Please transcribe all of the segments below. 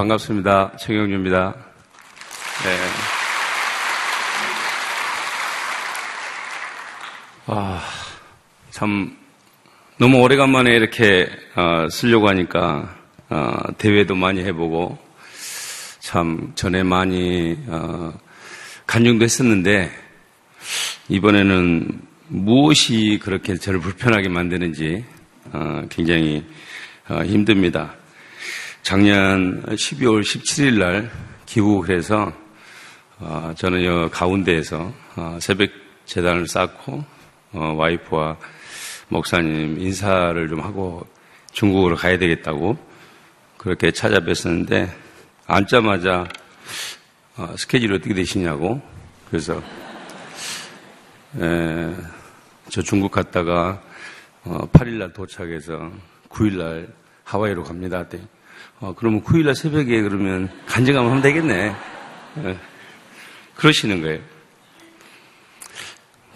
반갑습니다. 최경주입니다. 네. 아, 참, 너무 오래간만에 이렇게 어, 쓰려고 하니까 어, 대회도 많이 해보고 참 전에 많이 어, 간증도 했었는데 이번에는 무엇이 그렇게 저를 불편하게 만드는지 어, 굉장히 어, 힘듭니다. 작년 12월 17일 날 귀국을 해서 어, 저는 여 가운데에서 어, 새벽 재단을 쌓고 어, 와이프와 목사님 인사를 좀 하고 중국으로 가야 되겠다고 그렇게 찾아뵀었는데 앉자마자 어, 스케줄이 어떻게 되시냐고 그래서 에, 저 중국 갔다가 어, 8일날 도착해서 9일날 하와이로 갑니다. 어, 그러면 9일날 새벽에 그러면 간증하면 하면 되겠네. 에, 그러시는 거예요.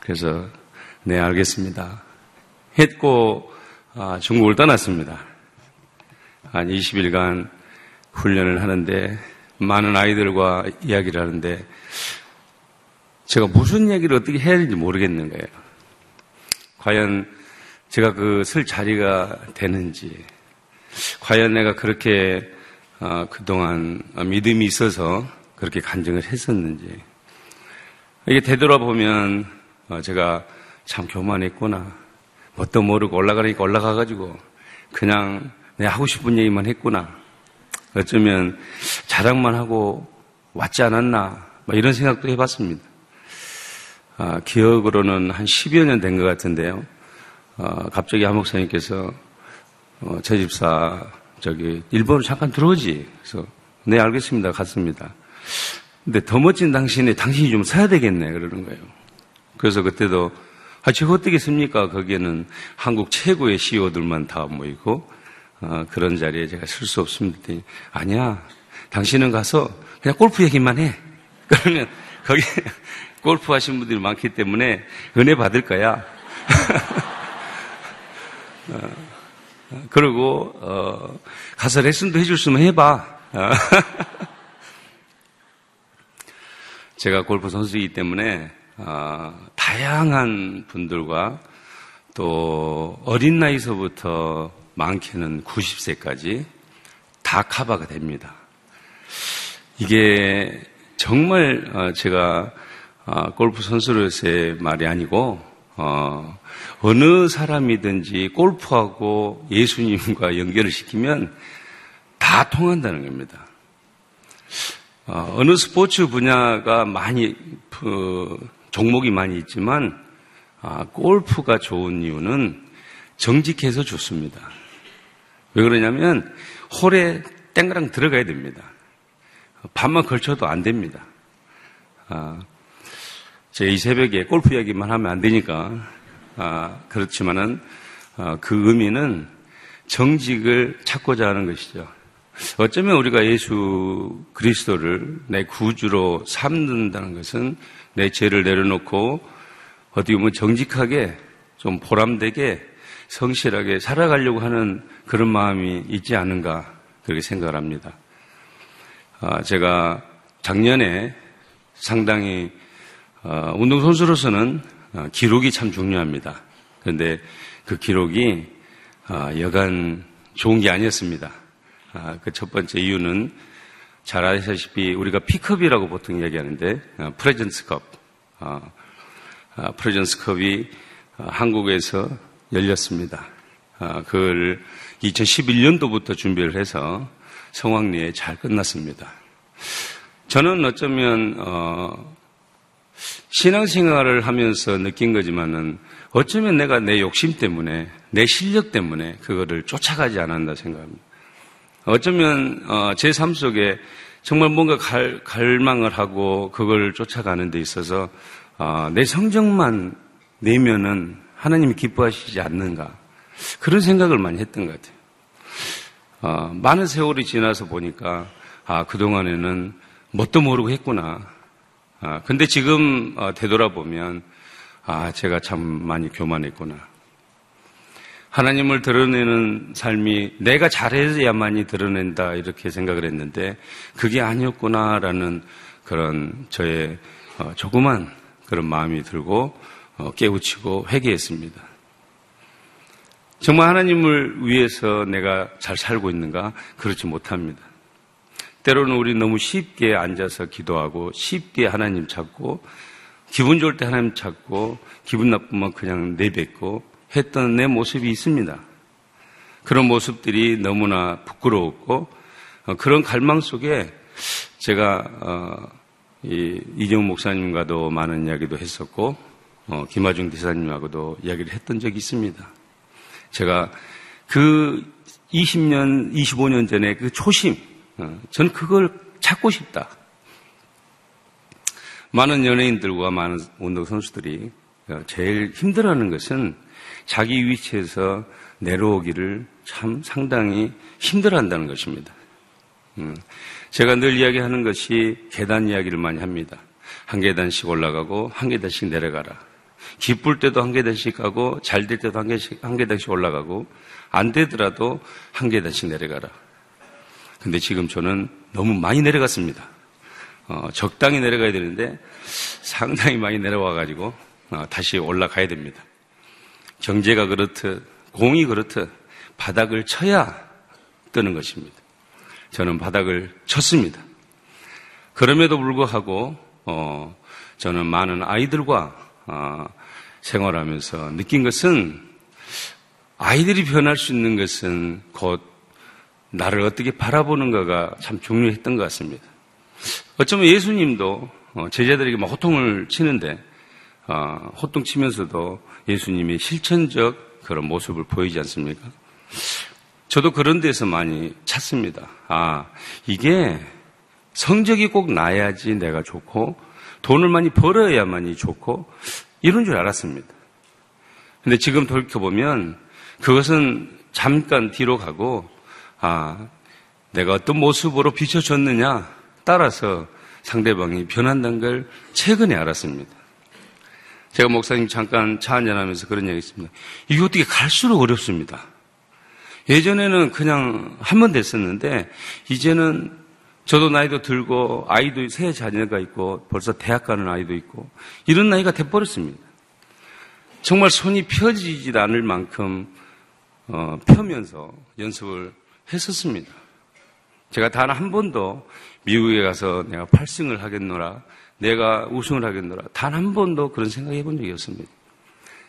그래서 네 알겠습니다. 했고 아, 중국을 떠났습니다. 한 20일간 훈련을 하는데 많은 아이들과 이야기를 하는데 제가 무슨 얘기를 어떻게 해야 되는지 모르겠는 거예요. 과연 제가 그 쓸 자리가 되는지, 과연 내가 그렇게 어, 그동안 믿음이 있어서 그렇게 간증을 했었는지, 이게 되돌아보면 어, 제가 참 교만했구나. 뭣도 모르고 올라가니까 올라가가지고 그냥 내 하고 싶은 얘기만 했구나. 어쩌면 자랑만 하고 왔지 않았나. 이런 생각도 해봤습니다. 아, 기억으로는 한 10여 년 된 것 같은데요. 아, 갑자기 한 목사님께서 어, 제 집사 저기 일본으로 잠깐 들어오지. 그래서 네 알겠습니다. 갔습니다. 근데 더 멋진 당신이 당신이 좀 서야 되겠네 그러는 거예요. 그래서 그때도 아, 제가 어떻게 습니까? 거기에는 한국 최고의 CEO들만 다 모이고, 어, 그런 자리에 제가 쓸 수 없습니다. 아니야. 당신은 가서 그냥 골프 얘기만 해. 그러면 거기 골프 하신 분들이 많기 때문에 은혜 받을 거야. 어, 그리고, 어, 가서 레슨도 해줄 수면 해봐. 어. 제가 골프 선수이기 때문에 어, 다양한 분들과 또 어린 나이서부터 많게는 90세까지 다 커버가 됩니다. 이게 정말 어, 제가 어, 골프 선수로서의 말이 아니고 어, 어느 사람이든지 골프하고 예수님과 연결을 시키면 다 통한다는 겁니다. 어느 스포츠 분야가 많이 그, 종목이 많이 있지만 아, 골프가 좋은 이유는 정직해서 좋습니다. 왜 그러냐면 홀에 땡그랑 들어가야 됩니다. 밤만 걸쳐도 안 됩니다. 아, 제이 새벽에 골프 이야기만 하면 안 되니까 아, 그렇지만은 아, 그 의미는 정직을 찾고자 하는 것이죠. 어쩌면 우리가 예수 그리스도를 내 구주로 삼는다는 것은 내 죄를 내려놓고 어떻게 보면 정직하게 좀 보람되게 성실하게 살아가려고 하는 그런 마음이 있지 않은가 그렇게 생각을 합니다. 아, 제가 작년에 상당히 어, 운동선수로서는 어, 기록이 참 중요합니다. 그런데 그 기록이 어, 여간 좋은 게 아니었습니다. 아, 그첫 번째 이유는 잘 아시다시피 우리가 피컵이라고 보통 얘기하는데 어, 프레젠스컵, 어, 어, 프레젠스컵이 한국에서 열렸습니다. 그걸 2011년도부터 준비를 해서 성황리에 잘 끝났습니다. 저는 어쩌면 신앙생활을 하면서 느낀 거지만은 어쩌면 내가 내 욕심 때문에 내 실력 때문에 그거를 쫓아가지 않았나 생각합니다. 어쩌면 어, 제삶 속에 정말 뭔가 갈, 갈망을 하고 그걸 쫓아가는 데 있어서 어, 내 성적만 내면은 하나님이 기뻐하시지 않는가 그런 생각을 많이 했던 것 같아요. 어, 많은 세월이 지나서 보니까 아 그동안에는 뭣도 모르고 했구나. 아, 근데 지금 되돌아보면 아 제가 참 많이 교만했구나. 하나님을 드러내는 삶이 내가 잘해야만이 드러낸다 이렇게 생각을 했는데 그게 아니었구나라는 그런 저의 어, 조그만 그런 마음이 들고 어, 깨우치고 회개했습니다. 정말 하나님을 위해서 내가 잘 살고 있는가? 그렇지 못합니다. 때로는 우리 너무 쉽게 앉아서 기도하고 쉽게 하나님 찾고 기분 좋을 때 하나님 찾고 기분 나쁘면 그냥 내뱉고 했던 내 모습이 있습니다. 그런 모습들이 너무나 부끄러웠고 어, 그런 갈망 속에 제가 어, 이정 목사님과도 많은 이야기도 했었고 어, 김하중 대사님하고도 이야기를 했던 적이 있습니다. 제가 그 20년, 25년 전에 그 초심, 어, 전 그걸 찾고 싶다. 많은 연예인들과 많은 운동 선수들이 어, 제일 힘들어하는 것은 자기 위치에서 내려오기를 참 상당히 힘들어한다는 것입니다. 음, 제가 늘 이야기하는 것이 계단 이야기를 많이 합니다. 한 계단씩 올라가고 한 계단씩 내려가라. 기쁠 때도 한 계단씩 가고 잘 될 때도 한 계단씩, 한 계단씩 올라가고 안 되더라도 한 계단씩 내려가라. 근데 지금 저는 너무 많이 내려갔습니다. 어, 적당히 내려가야 되는데 상당히 많이 내려와가지고 어, 다시 올라가야 됩니다. 경제가 그렇듯 공이 그렇듯 바닥을 쳐야 뜨는 것입니다. 저는 바닥을 쳤습니다. 그럼에도 불구하고 어, 저는 많은 아이들과 어, 생활하면서 느낀 것은 아이들이 변할 수 있는 것은 곧 나를 어떻게 바라보는가가 참 중요했던 것 같습니다. 어쩌면 예수님도 어, 제자들에게 막 호통을 치는데 어, 호통 치면서도 예수님이 실천적 그런 모습을 보이지 않습니까? 저도 그런 데서 많이 찾습니다. 아, 이게 성적이 꼭 나야지 내가 좋고 돈을 많이 벌어야만이 좋고 이런 줄 알았습니다. 근데 지금 돌이켜보면 그것은 잠깐 뒤로 가고 아, 내가 어떤 모습으로 비춰졌느냐 따라서 상대방이 변한다는 걸 최근에 알았습니다. 제가 목사님 잠깐 차 한잔하면서 그런 얘기 했습니다. 이게 어떻게 갈수록 어렵습니다. 예전에는 그냥 한 번 됐었는데 이제는 저도 나이도 들고 아이도 새 자녀가 있고 벌써 대학 가는 아이도 있고 이런 나이가 돼버렸습니다. 정말 손이 펴지지 않을 만큼 어, 펴면서 연습을 했었습니다. 제가 단 한 번도 미국에 가서 내가 8승을 하겠노라, 내가 우승을 하겠노라, 단 한 번도 그런 생각 해본 적이 없습니다.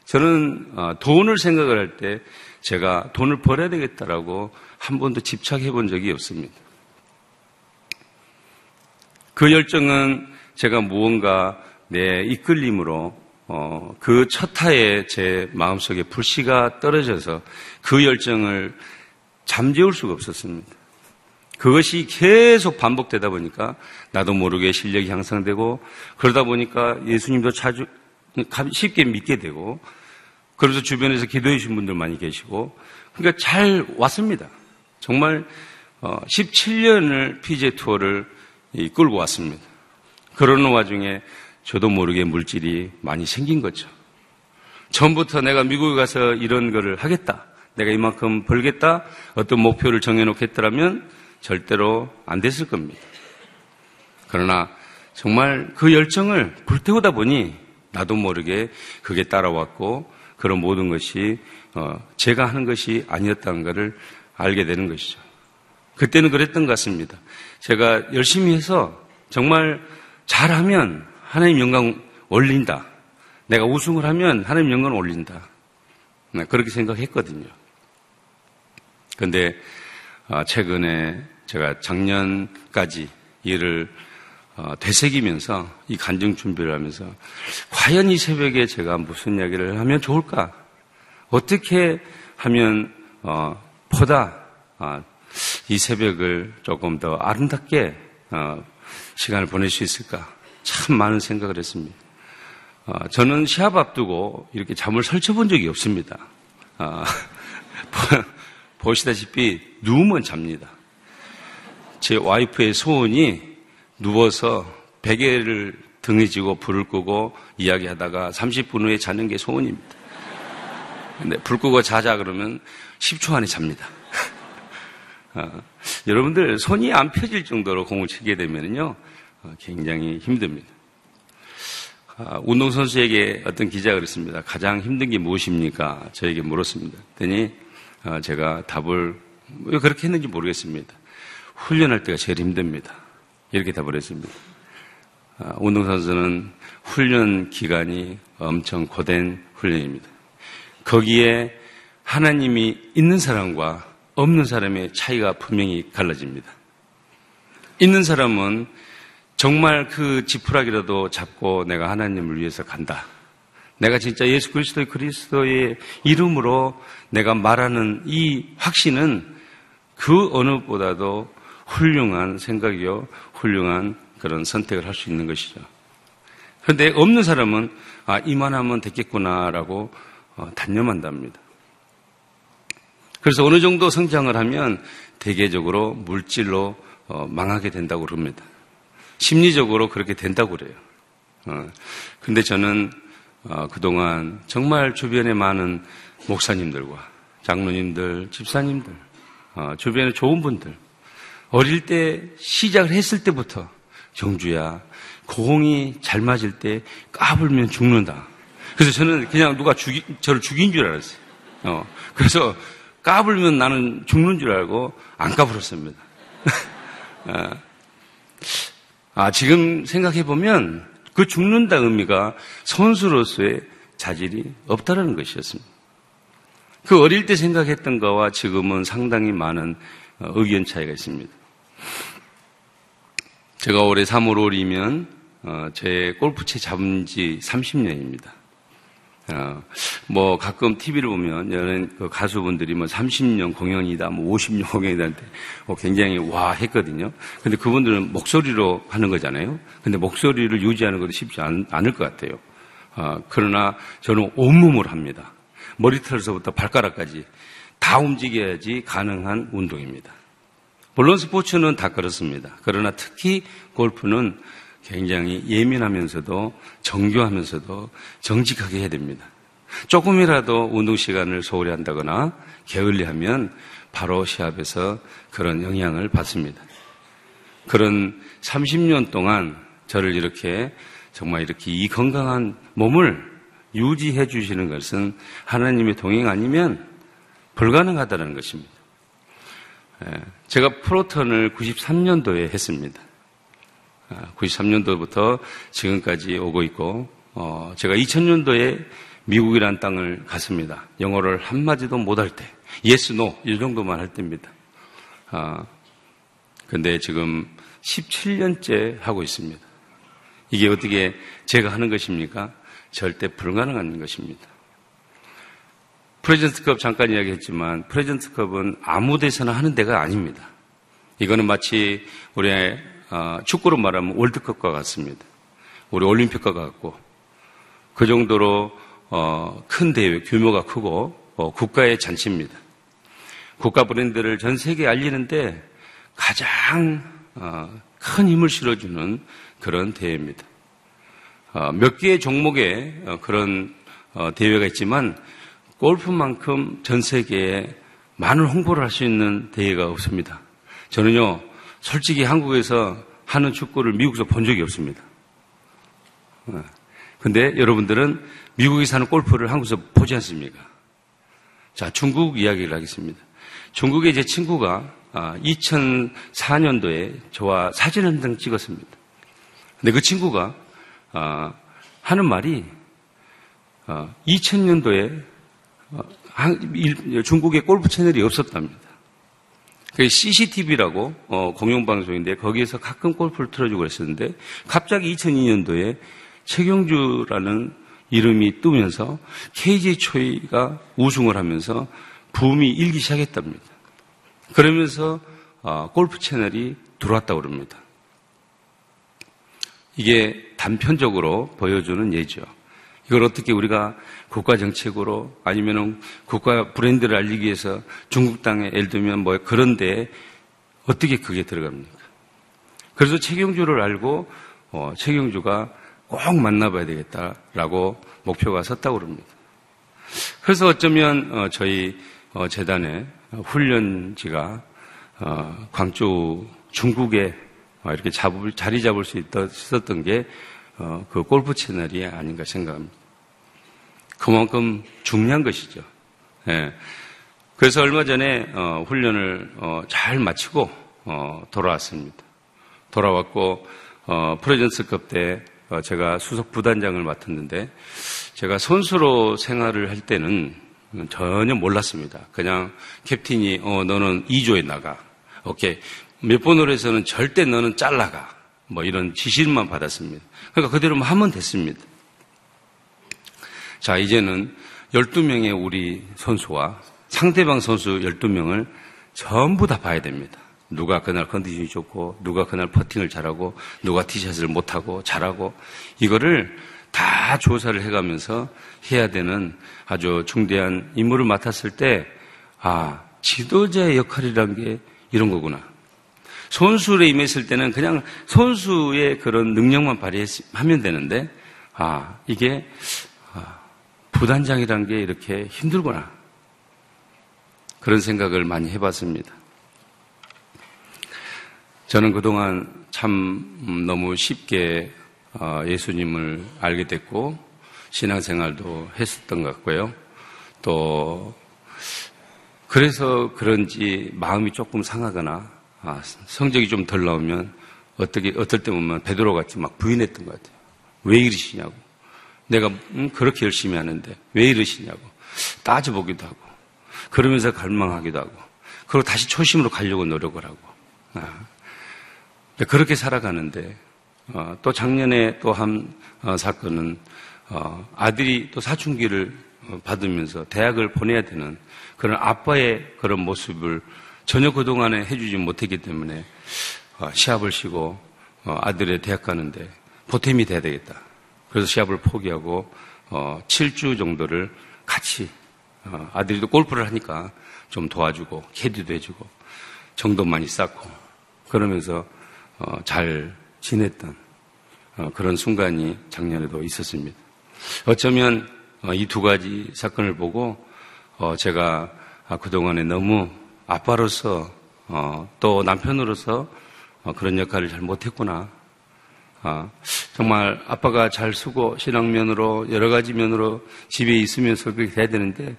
저는 어, 돈을 생각을 할 때 제가 돈을 벌어야 되겠다라고 한 번도 집착해 본 적이 없습니다. 그 열정은 제가 무언가 내 이끌림으로 어, 그 첫 타에 제 마음속에 불씨가 떨어져서 그 열정을 잠재울 수가 없었습니다. 그것이 계속 반복되다 보니까 나도 모르게 실력이 향상되고 그러다 보니까 예수님도 자주 쉽게 믿게 되고 그래서 주변에서 기도해 주신 분들 많이 계시고 그러니까 잘 왔습니다. 정말 17년을 어, PJ 투어를 끌고 왔습니다. 그러는 와중에 저도 모르게 물질이 많이 생긴 거죠. 처음부터 내가 미국에 가서 이런 거를 하겠다. 내가 이만큼 벌겠다. 어떤 목표를 정해놓겠더라면 절대로 안 됐을 겁니다. 그러나 정말 그 열정을 불태우다 보니 나도 모르게 그게 따라왔고 그런 모든 것이 어, 제가 하는 것이 아니었다는 것을 알게 되는 것이죠. 그때는 그랬던 것 같습니다. 제가 열심히 해서 정말 잘하면 하나님 영광 올린다. 내가 우승을 하면 하나님 영광 올린다. 네, 그렇게 생각했거든요. 근데 어, 최근에 제가 작년까지 일을 어, 되새기면서 이 간증 준비를 하면서 과연 이 새벽에 제가 무슨 이야기를 하면 좋을까? 어떻게 하면 어, 보다 어, 이 새벽을 조금 더 아름답게 어, 시간을 보낼 수 있을까? 참 많은 생각을 했습니다. 어, 저는 시합 앞두고 이렇게 잠을 설쳐본 적이 없습니다. 어, 보시다시피 누우면 잡니다. 제 와이프의 소원이 누워서 베개를 등에 지고 불을 끄고 이야기하다가 30분 후에 자는 게 소원입니다. 근데 불 끄고 자자 그러면 10초 안에 잡니다. 어, 여러분들 손이 안 펴질 정도로 공을 치게 되면요 어, 굉장히 힘듭니다. 아, 운동선수에게 어떤 기자가 그랬습니다. 가장 힘든 게 무엇입니까? 저에게 물었습니다. 그랬더니 어, 제가 답을 왜 그렇게 했는지 모르겠습니다. 훈련할 때가 제일 힘듭니다. 이렇게 답을 했습니다. 아, 운동선수는 훈련 기간이 엄청 고된 훈련입니다. 거기에 하나님이 있는 사람과 없는 사람의 차이가 분명히 갈라집니다. 있는 사람은 정말 그 지푸라기라도 잡고 내가 하나님을 위해서 간다. 내가 진짜 예수 그리스도의 그리스도의 이름으로 내가 말하는 이 확신은 그 어느 보다도 훌륭한 생각이요, 훌륭한 그런 선택을 할 수 있는 것이죠. 그런데 없는 사람은 아, 이만하면 됐겠구나라고 어, 단념한답니다. 그래서 어느 정도 성장을 하면 대개적으로 물질로 어, 망하게 된다고 그럽니다. 심리적으로 그렇게 된다고 그래요. 어, 근데 저는 어, 그동안 정말 주변에 많은 목사님들과 장로님들, 집사님들, 어, 주변에 좋은 분들, 어릴 때 시작을 했을 때부터 정주야, 공이 잘 맞을 때 까불면 죽는다. 그래서 저는 그냥 누가 죽이, 저를 죽인 줄 알았어요. 어, 그래서 까불면 나는 죽는 줄 알고 안 까불었습니다. 어, 아, 지금 생각해보면 그 죽는다 의미가 선수로서의 자질이 없다라는 것이었습니다. 그 어릴 때 생각했던 거와 지금은 상당히 많은 어, 의견 차이가 있습니다. 제가 올해 3월 5일이면 어, 제 골프채 잡은 지 30년입니다. 어, 뭐 가끔 TV를 보면 여러 그 가수분들이 뭐 30년 공연이다, 뭐 50년 공연이다 뭐 굉장히 와 했거든요. 근데 그분들은 목소리로 하는 거잖아요. 근데 목소리를 유지하는 것도 쉽지 않, 을것 같아요. 어, 그러나 저는 온몸을 합니다. 머리털에서부터 발가락까지 다 움직여야지 가능한 운동입니다. 물론 스포츠는 다 그렇습니다. 그러나 특히 골프는 굉장히 예민하면서도 정교하면서도 정직하게 해야 됩니다. 조금이라도 운동 시간을 소홀히 한다거나 게을리 하면 바로 시합에서 그런 영향을 받습니다. 그런 30년 동안 저를 이렇게 정말 이렇게 이 건강한 몸을 유지해 주시는 것은 하나님의 동행 아니면 불가능하다는 것입니다. 예, 제가 프로턴을 93년도에 했습니다. 93년도부터 아, 지금까지 오고 있고, 어, 제가 2000년도에 미국이라는 땅을 갔습니다. 영어를 한마디도 못할 때, yes, no, 이 정도만 할 때입니다. 아, 근데 지금 17년째 하고 있습니다. 이게 어떻게 제가 하는 것입니까? 절대 불가능한 것입니다. 프레젠트컵 잠깐 이야기했지만 프레젠트컵은 아무 데서나 하는 데가 아닙니다. 이거는 마치 우리 어, 축구로 말하면 월드컵과 같습니다. 우리 올림픽과 같고 그 정도로 어, 큰 대회 규모가 크고 어, 국가의 잔치입니다. 국가 브랜드를 전 세계에 알리는데 가장 큰 힘을 실어주는 그런 대회입니다. 몇 개의 종목에 그런 대회가 있지만 골프만큼 전 세계에 많은 홍보를 할 수 있는 대회가 없습니다. 저는요, 솔직히 한국에서 하는 축구를 미국에서 본 적이 없습니다. 어. 근데 여러분들은 미국에 사는 골프를 한국에서 보지 않습니까? 자, 중국 이야기를 하겠습니다. 중국의 제 친구가 2004년도에 아, 저와 사진 한 장 찍었습니다. 근데 그 친구가 아, 하는 말이 2000년도에 아, 어, 중국에 골프 채널이 없었답니다. CCTV라고 어, 공영방송인데 거기에서 가끔 골프를 틀어주고 그랬었는데 갑자기 2002년도에 최경주라는 이름이 뜨면서 KJ 초이가 우승을 하면서 붐이 일기 시작했답니다. 그러면서 어, 골프 채널이 들어왔다고 그럽니다. 이게 단편적으로 보여주는 예죠. 이걸 어떻게 우리가 국가 정책으로 아니면 국가 브랜드를 알리기 위해서 중국 땅에 예를 들면 뭐 그런데 어떻게 그게 들어갑니까? 그래서 최경주를 알고 어, 최경주가 꼭 만나봐야 되겠다라고 목표가 섰다고 그럽니다. 그래서 어쩌면 어, 저희 어, 재단의 훈련지가 어, 광주 중국에 이렇게 잡을, 자리 잡을 수 있었던 게 그 골프 채널이 아닌가 생각합니다. 그만큼 중요한 것이죠. 예. 그래서 얼마 전에 훈련을 잘 마치고 돌아왔습니다. 돌아왔고 프레젠스급 때 제가 수석 부단장을 맡았는데 제가 선수로 생활을 할 때는 전혀 몰랐습니다. 그냥 캡틴이 어 너는 2조에 나가. 오케이. 몇 번으로 해서는 절대 너는 잘라가. 뭐 이런 지시만 받았습니다. 그러니까 그대로만 하면 됐습니다. 자, 이제는 12명의 우리 선수와 상대방 선수 12명을 전부 다 봐야 됩니다. 누가 그날 컨디션이 좋고, 누가 그날 퍼팅을 잘하고, 누가 티샷을 못하고, 잘하고, 이거를 다 조사를 해가면서 해야 되는 아주 중대한 임무를 맡았을 때, 아, 지도자의 역할이란 게 이런 거구나. 선수에 임했을 때는 그냥 선수의 그런 능력만 발휘하면 되는데, 아, 이게, 아, 부단장이란 게 이렇게 힘들구나. 그런 생각을 많이 해봤습니다. 저는 그동안 참 너무 쉽게 어, 예수님을 알게 됐고 신앙생활도 했었던 것 같고요. 또 그래서 그런지 마음이 조금 상하거나 아, 성적이 좀 덜 나오면 어떻게 어떨 때 보면 베드로 같이 막 부인했던 것 같아요. 왜 이러시냐고. 내가 음, 그렇게 열심히 하는데 왜 이러시냐고 따져보기도 하고 그러면서 갈망하기도 하고 그리고 다시 초심으로 가려고 노력을 하고 아, 그렇게 살아가는데 어, 또 작년에 또한 어, 사건은 어, 아들이 또 사춘기를 받으면서 대학을 보내야 되는 그런 아빠의 그런 모습을 전혀 그동안에 해주지 못했기 때문에 시합을 쉬고 아들의 대학 가는데 보탬이 돼야 되겠다. 그래서 시합을 포기하고 7주 정도를 같이 아들이도 골프를 하니까 좀 도와주고 캐디도 해주고 정도 많이 쌓고 그러면서 잘 지냈던 어, 그런 순간이 작년에도 있었습니다. 어쩌면 어, 이두 가지 사건을 보고 어, 제가 아, 그동안에 너무 아빠로서 또 남편으로서 그런 역할을 잘 못했구나. 아, 정말 아빠가 잘 쓰고 신앙면으로 여러 가지 면으로 집에 있으면서 그렇게 돼야 되는데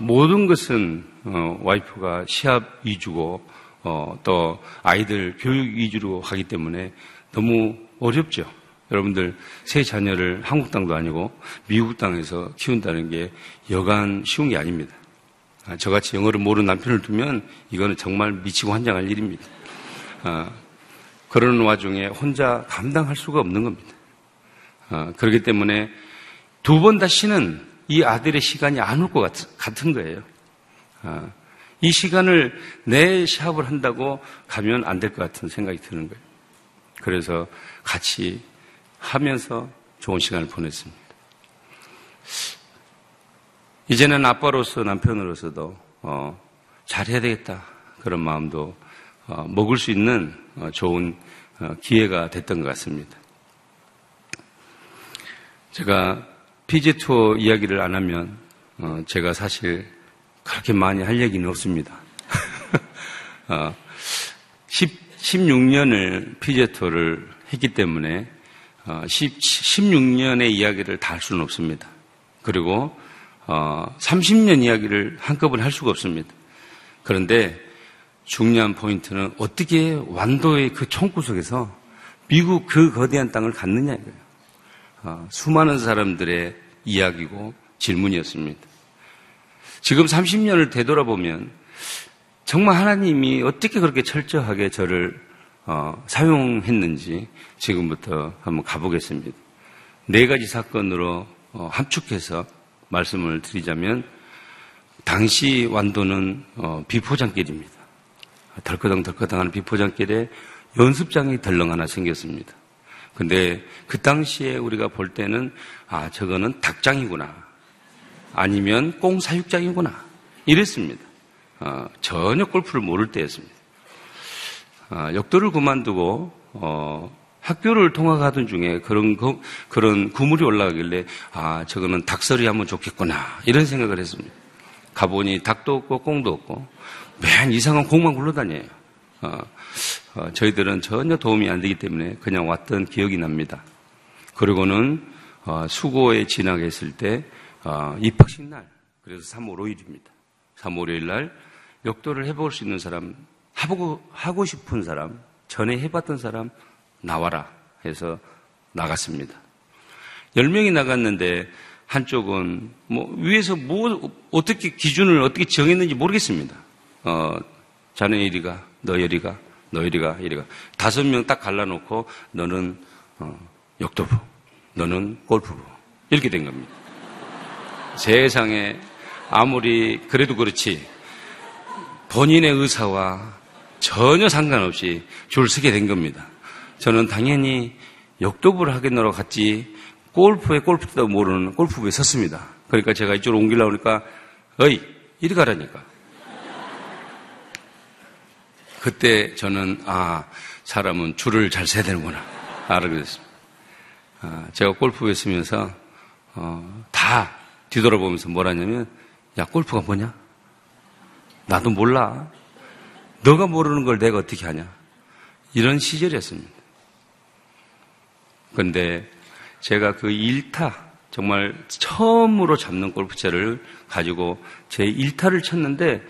모든 것은 와이프가 시합 위주고 어, 또 아이들 교육 위주로 하기 때문에 너무 어렵죠. 여러분들 새 자녀를 한국 땅도 아니고 미국 땅에서 키운다는 게 여간 쉬운 게 아닙니다. 아, 저같이 영어를 모르는 남편을 두면 이거는 정말 미치고 환장할 일입니다. 아, 그런 와중에 혼자 감당할 수가 없는 겁니다. 아, 그렇기 때문에 두 번 다시는 이 아들의 시간이 안 올 것 같은 거예요. 아, 이 시간을 내 시합을 한다고 가면 안 될 것 같은 생각이 드는 거예요. 그래서 같이 하면서 좋은 시간을 보냈습니다. 이제는 아빠로서 남편으로서도 어, 잘해야 되겠다 그런 마음도 어, 먹을 수 있는 어, 좋은 어, 기회가 됐던 것 같습니다. 제가 피지 투어 이야기를 안 하면 어, 제가 사실 그렇게 많이 할 얘기는 없습니다. 어, 10, 16년을 피제토를 했기 때문에 어, 10, 16년의 이야기를 다 할 수는 없습니다. 그리고 어, 30년 이야기를 한꺼번에 할 수가 없습니다. 그런데 중요한 포인트는 어떻게 완도의 그 총구석에서 미국 그 거대한 땅을 갖느냐 이거예요. 어, 수많은 사람들의 이야기고 질문이었습니다. 지금 30년을 되돌아보면 정말 하나님이 어떻게 그렇게 철저하게 저를 어, 사용했는지 지금부터 한번 가보겠습니다. 네 가지 사건으로 어, 함축해서 말씀을 드리자면 당시 완도는 어, 비포장길입니다. 덜커덩덜커덩하는 비포장길에 연습장이 덜렁 하나 생겼습니다. 근데 그 당시에 우리가 볼 때는 아 저거는 닭장이구나 아니면 꽁사육장이구나. 이랬습니다. 어, 전혀 골프를 모를 때였습니다. 어, 역도를 그만두고 어, 학교를 통학하던 중에 그런 거, 그런 구물이 올라가길래 아 저거는 닭설이 하면 좋겠구나 이런 생각을 했습니다. 가보니 닭도 없고 꽁도 없고 맨 이상한 공만 굴러다녀요. 어, 어, 저희들은 전혀 도움이 안 되기 때문에 그냥 왔던 기억이 납니다. 그리고는 어, 수고에 지나겠을 때 어, 입학식 날 그래서 3월 5일입니다. 3월 5일 날 역도를 해볼 수 있는 사람 하고 하고 싶은 사람 전에 해봤던 사람 나와라 해서 나갔습니다. 10명이 나갔는데 한쪽은 뭐 위에서 뭐 어떻게 기준을 어떻게 정했는지 모르겠습니다. 어, 자네 이리가, 너 이리가, 너 이리가, 이리가. 다섯 명 딱 갈라놓고 너는 어, 역도부, 너는 골프부. 이렇게 된 겁니다. 세상에 아무리 그래도 그렇지 본인의 의사와 전혀 상관없이 줄 서게 된 겁니다. 저는 당연히 역도부를 하겠노라 갔지 골프에 골프도 모르는 골프부에 섰습니다. 그러니까 제가 이쪽으로 옮기려고 하니까 어이 이리 가라니까. 그때 저는 아 사람은 줄을 잘 세야 되는구나 알게 됐습니다. 아, 제가 골프부에 서면서 어, 다 뒤돌아보면서 뭐라냐면 야 골프가 뭐냐? 나도 몰라. 너가 모르는 걸 내가 어떻게 하냐? 이런 시절이었습니다. 그런데 제가 그 1타, 정말 처음으로 잡는 골프채를 가지고 제 1타를 쳤는데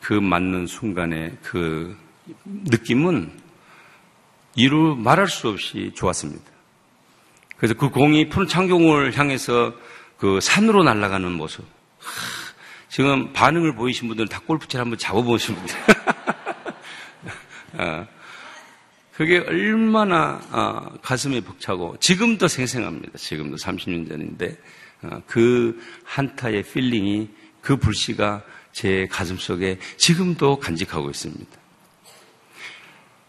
그 맞는 순간에 그 느낌은 이루 말할 수 없이 좋았습니다. 그래서 그 공이 푸른 창경을 향해서 그 산으로 날아가는 모습. 지금 반응을 보이신 분들은 다 골프채를 한번 잡아보신 분들. 어, 그게 얼마나 어, 가슴에 벅차고 지금도 생생합니다. 지금도 30년 전인데 어, 그 한타의 feeling이 그 불씨가 제 가슴 속에 지금도 간직하고 있습니다.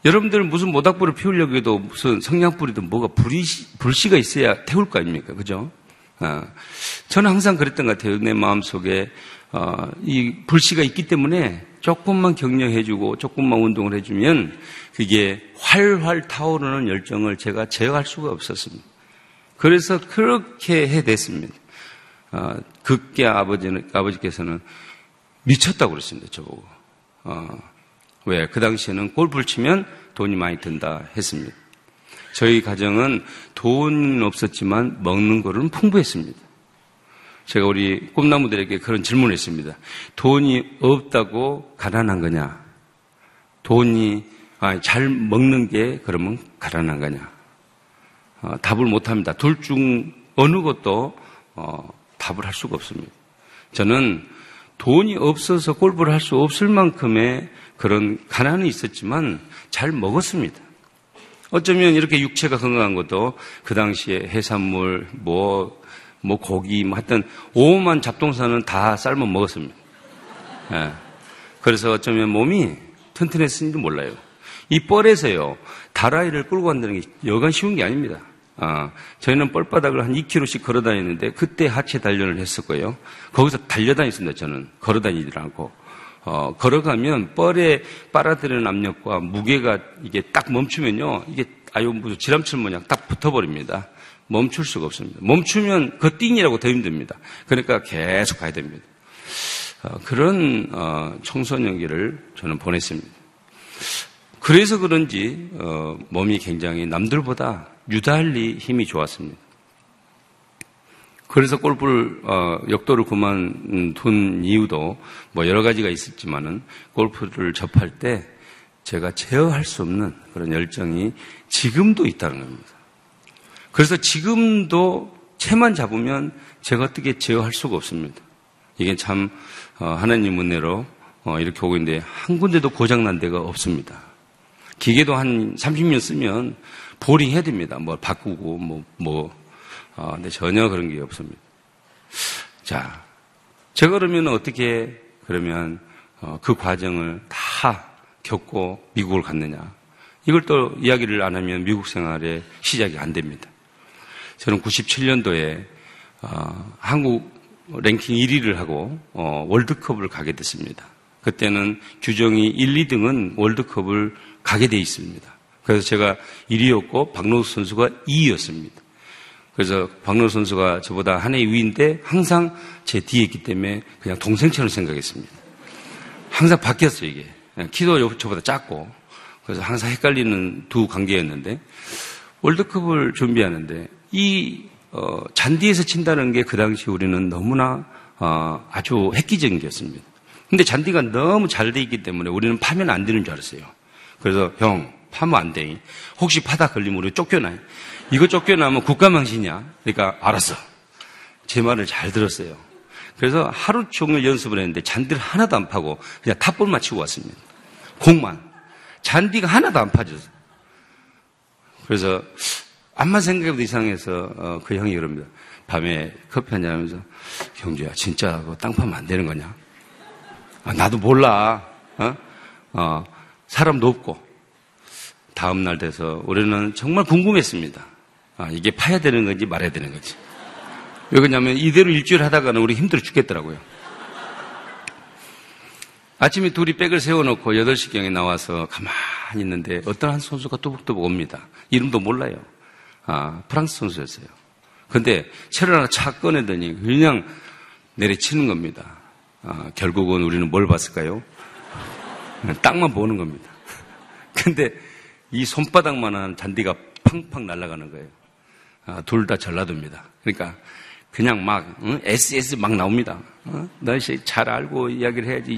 여러분들은 무슨 모닥불을 피우려고 해도 무슨 성냥불이든 뭐가 불이, 불씨가 있어야 태울 거 아닙니까? 그죠? 어, 저는 항상 그랬던 것 같아요. 내 마음 속에 어, 이 불씨가 있기 때문에 조금만 격려해주고 조금만 운동을 해주면 그게 활활 타오르는 열정을 제가 제어할 수가 없었습니다. 그래서 그렇게 해댔습니다. 어, 극계 아버지는, 아버지께서는 미쳤다고 그랬습니다, 저보고. 어, 왜? 그 당시에는 골프를 치면 돈이 많이 든다 했습니다. 저희 가정은 돈 없었지만 먹는 거는 풍부했습니다. 제가 우리 꿈나무들에게 그런 질문을 했습니다. 돈이 없다고 가난한 거냐? 돈이 아, 잘 먹는 게 그러면 가난한 거냐? 어, 답을 못 합니다. 둘 중 어느 것도 어, 답을 할 수가 없습니다. 저는 돈이 없어서 골프를 할 수 없을 만큼의 그런 가난은 있었지만 잘 먹었습니다. 어쩌면 이렇게 육체가 건강한 것도 그 당시에 해산물, 뭐, 뭐 고기, 뭐 하여튼 오만 잡동사는 다 삶아 먹었습니다. 예. 그래서 어쩌면 몸이 튼튼했는지도 몰라요. 이 뻘에서요, 다라이를 끌고 간다는 게 여간 쉬운 게 아닙니다. 아, 저희는 뻘바닥을 한 2km씩 걸어 다녔는데 그때 하체 단련을 했었고요. 거기서 달려 다녔습니다, 저는. 걸어 다니지 않고. 어, 걸어가면 뻘에 빨아들이는 압력과 무게가 이게 딱 멈추면요. 이게 아유, 무슨 지람철 모양 딱 붙어버립니다. 멈출 수가 없습니다. 멈추면 그 띵이라고 더 힘듭니다. 그러니까 계속 가야 됩니다. 어, 그런 어, 청소년기를 저는 보냈습니다. 그래서 그런지 어, 몸이 굉장히 남들보다 유달리 힘이 좋았습니다. 그래서 골프를 어, 역도를 그만둔 이유도 뭐 여러 가지가 있었지만은 골프를 접할 때 제가 제어할 수 없는 그런 열정이 지금도 있다는 겁니다. 그래서 지금도 채만 잡으면 제가 어떻게 제어할 수가 없습니다. 이게 참 어, 하나님 은혜로 어, 이렇게 오고 있는데 한 군데도 고장난 데가 없습니다. 기계도 한 30년 쓰면 보링 해야 됩니다. 뭐 바꾸고 뭐 뭐. 어, 근데 전혀 그런 게 없습니다. 자, 저 그러면 어떻게 그러면 어, 그 과정을 다 겪고 미국을 갔느냐? 이걸 또 이야기를 안 하면 미국 생활의 시작이 안 됩니다. 저는 97년도에 어, 한국 랭킹 1위를 하고 어, 월드컵을 가게 됐습니다. 그때는 규정이 1, 2등은 월드컵을 가게 돼 있습니다. 그래서 제가 1위였고 박노수 선수가 2위였습니다. 그래서 박노수 선수가 저보다 한 해 위인데 항상 제 뒤에 있기 때문에 그냥 동생처럼 생각했습니다. 항상 바뀌었어요, 이게. 키도 저보다 작고. 그래서 항상 헷갈리는 두 관계였는데 월드컵을 준비하는데 이 어, 잔디에서 친다는 게 그 당시 우리는 너무나 어, 아주 획기적인 게였습니다. 근데 잔디가 너무 잘 돼 있기 때문에 우리는 파면 안 되는 줄 알았어요. 그래서 형 파면 안 돼. 혹시 파다 걸리면 우리 쫓겨나요. 이거 쫓겨나면 국가망신이야. 그러니까 알았어. 제 말을 잘 들었어요. 그래서 하루 종일 연습을 했는데 잔디를 하나도 안 파고 그냥 탑볼만 치고 왔습니다. 공만. 잔디가 하나도 안 파졌어. 그래서 암만 생각해도 이상해서 어, 그 형이 그럽니다. 밤에 커피 한잔 하면서 경주야 진짜 땅 파면 안 되는 거냐? 아, 나도 몰라. 어? 어, 사람도 없고 다음 날 돼서 우리는 정말 궁금했습니다. 아, 이게 파야 되는 건지 말아야 되는 건지. 왜 그러냐면 이대로 일주일 하다가는 우리 힘들어 죽겠더라고요. 아침에 둘이 백을 세워놓고 8시경에 나와서 가만히 있는데 어떤 한 선수가 뚜벅뚜벅 옵니다. 이름도 몰라요. 아, 프랑스 선수였어요. 근데 채를 하나 착 꺼내더니 그냥 내리치는 겁니다. 아, 결국은 우리는 뭘 봤을까요? 땅만 보는 겁니다. 근데 이 손바닥만한 잔디가 팡팡 날아가는 거예요. 아, 둘다 전라도입니다. 그러니까 그냥 막 응? SS 막 나옵니다. 어? 너씨 잘 알고 이야기를 해야지.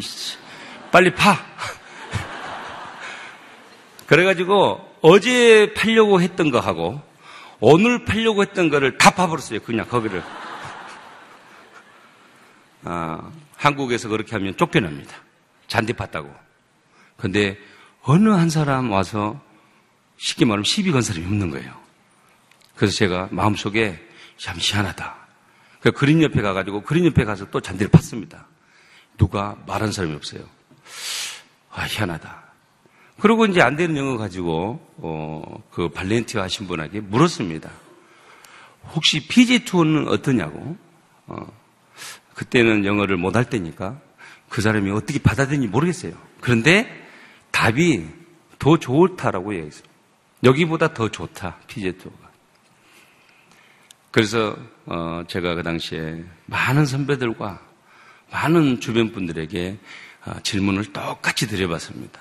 빨리 파. 그래가지고 어제 팔려고 했던 거 하고 오늘 팔려고 했던 거를 다 파버렸어요. 그냥 거기를. 아, 한국에서 그렇게 하면 쫓겨납니다. 잔디 팠다고. 근데 어느 한 사람 와서 쉽게 말하면 시비 건 사람이 없는 거예요. 그래서 제가 마음속에 참 희한하다. 그 그린 옆에 가가지고 그린 옆에 가서 또 잔디를 팠습니다. 누가 말한 사람이 없어요. 아, 희한하다. 그리고 이제 안 되는 영어 가지고, 어, 그 발렌티아 하신 분에게 물었습니다. 혹시 PG 투어는 어떠냐고? 어, 그때는 영어를 못 할 때니까 그 사람이 어떻게 받아들인지 모르겠어요. 그런데 답이 더 좋다라고 얘기했어요. 여기보다 더 좋다, PG 투어가. 그래서, 어, 제가 그 당시에 많은 선배들과 많은 주변 분들에게 어, 질문을 똑같이 드려봤습니다.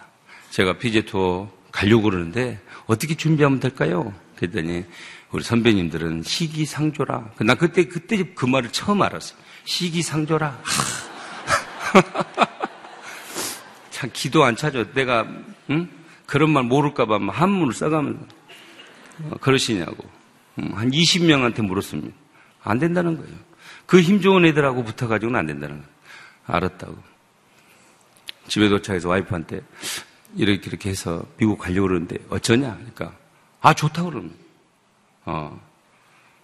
제가 피제 투어 가려고 그러는데 어떻게 준비하면 될까요? 그랬더니 우리 선배님들은 시기상조라. 나 그때 그때 그 말을 처음 알았어요. 시기상조라. 참 기도 안 차죠. 내가 응? 그런 말 모를까봐 한문을 써가면서 어, 그러시냐고 음, 한 20명한테 물었습니다. 안 된다는 거예요. 그 힘 좋은 애들하고 붙어가지고는 안 된다는 거예요. 알았다고. 집에 도착해서 와이프한테 이렇게 이렇게 해서 미국 가려고 그러는데 어쩌냐? 그러니까 아 좋다고 그러는 어.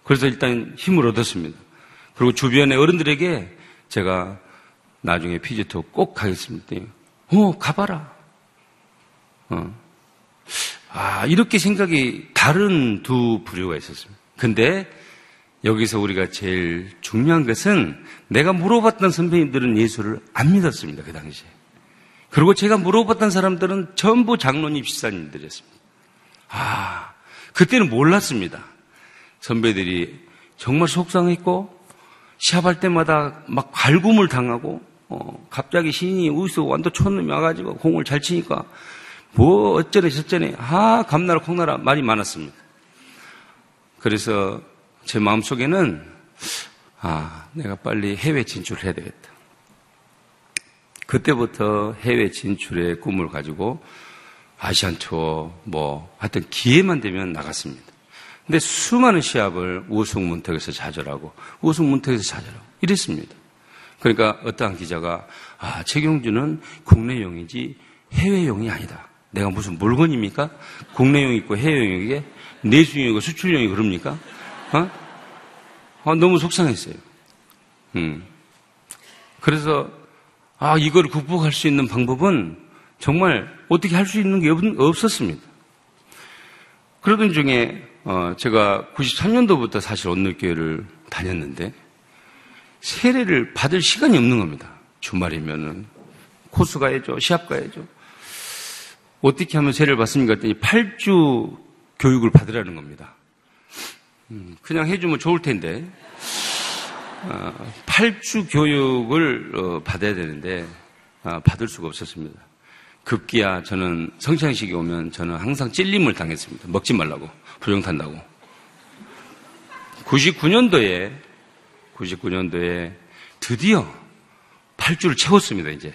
그래서 일단 힘을 얻었습니다. 그리고 주변의 어른들에게 제가 나중에 피지터 꼭 가겠습니다. 어, 가봐라. 어. 아, 이렇게 생각이 다른 두 부류가 있었습니다. 근데 여기서 우리가 제일 중요한 것은 내가 물어봤던 선배님들은 예수를 안 믿었습니다. 그 당시에. 그리고 제가 물어봤던 사람들은 전부 장로님, 집사님들이었습니다. 아, 그때는 몰랐습니다. 선배들이 정말 속상했고, 시합할 때마다 막 갈굼을 당하고, 어, 갑자기 신인이 우기서 완도 촌놈이 와가지고 공을 잘 치니까, 뭐 어쩌네 저쩌네, 아, 감나라 콩나라 말이 많았습니다. 그래서 제 마음속에는, 아, 내가 빨리 해외 진출을 해야 되겠다. 그때부터 해외 진출의 꿈을 가지고 아시안 투어 뭐 하여튼 기회만 되면 나갔습니다. 근데 수많은 시합을 우승 문턱에서 좌절하고 우승 문턱에서 좌절하고 이랬습니다. 그러니까 어떠한 기자가 아 최경주는 국내용이지 해외용이 아니다. 내가 무슨 물건입니까? 국내용 있고 해외용 이게 내수용이고 수출용이 그럽니까? 어? 아, 너무 속상했어요. 음. 그래서 아, 이걸 극복할 수 있는 방법은 정말 어떻게 할 수 있는 게 없, 었습니다 그러던 중에 어, 제가 93년도부터 사실 온누교회를 다녔는데 세례를 받을 시간이 없는 겁니다. 주말이면은 코스 가야죠, 시합 가야죠. 어떻게 하면 세례를 받습니까? 했더니 8주 교육을 받으라는 겁니다. 음, 그냥 해주면 좋을 텐데, 8주 어, 교육을 어, 받아야 되는데, 아, 받을 수가 없었습니다. 급기야 저는 성창식이 오면 저는 항상 찔림을 당했습니다. 먹지 말라고. 부정 탄다고. 99년도에, 99년도에 드디어 8주를 채웠습니다, 이제.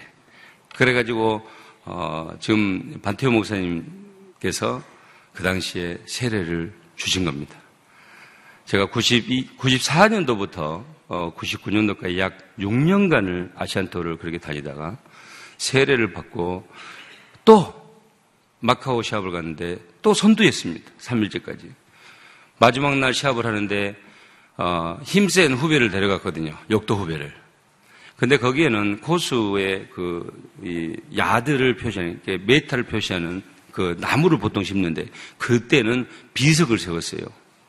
그래가지고, 어, 지금 반태호 목사님께서 그 당시에 세례를 주신 겁니다. 제가 92, 94년도부터 어, 99년도까지 약 6년간을 아시안토를 그렇게 다니다가 세례를 받고 또 마카오 시합을 갔는데 또 선두했습니다. 3일째까지. 마지막 날 시합을 하는데 어, 힘센 후배를 데려갔거든요. 역도 후배를. 근데 거기에는 코스의 그, 이, 야드를 표시하는, 메타를 표시하는 그 나무를 보통 심는데, 그때는 비석을 세웠어요.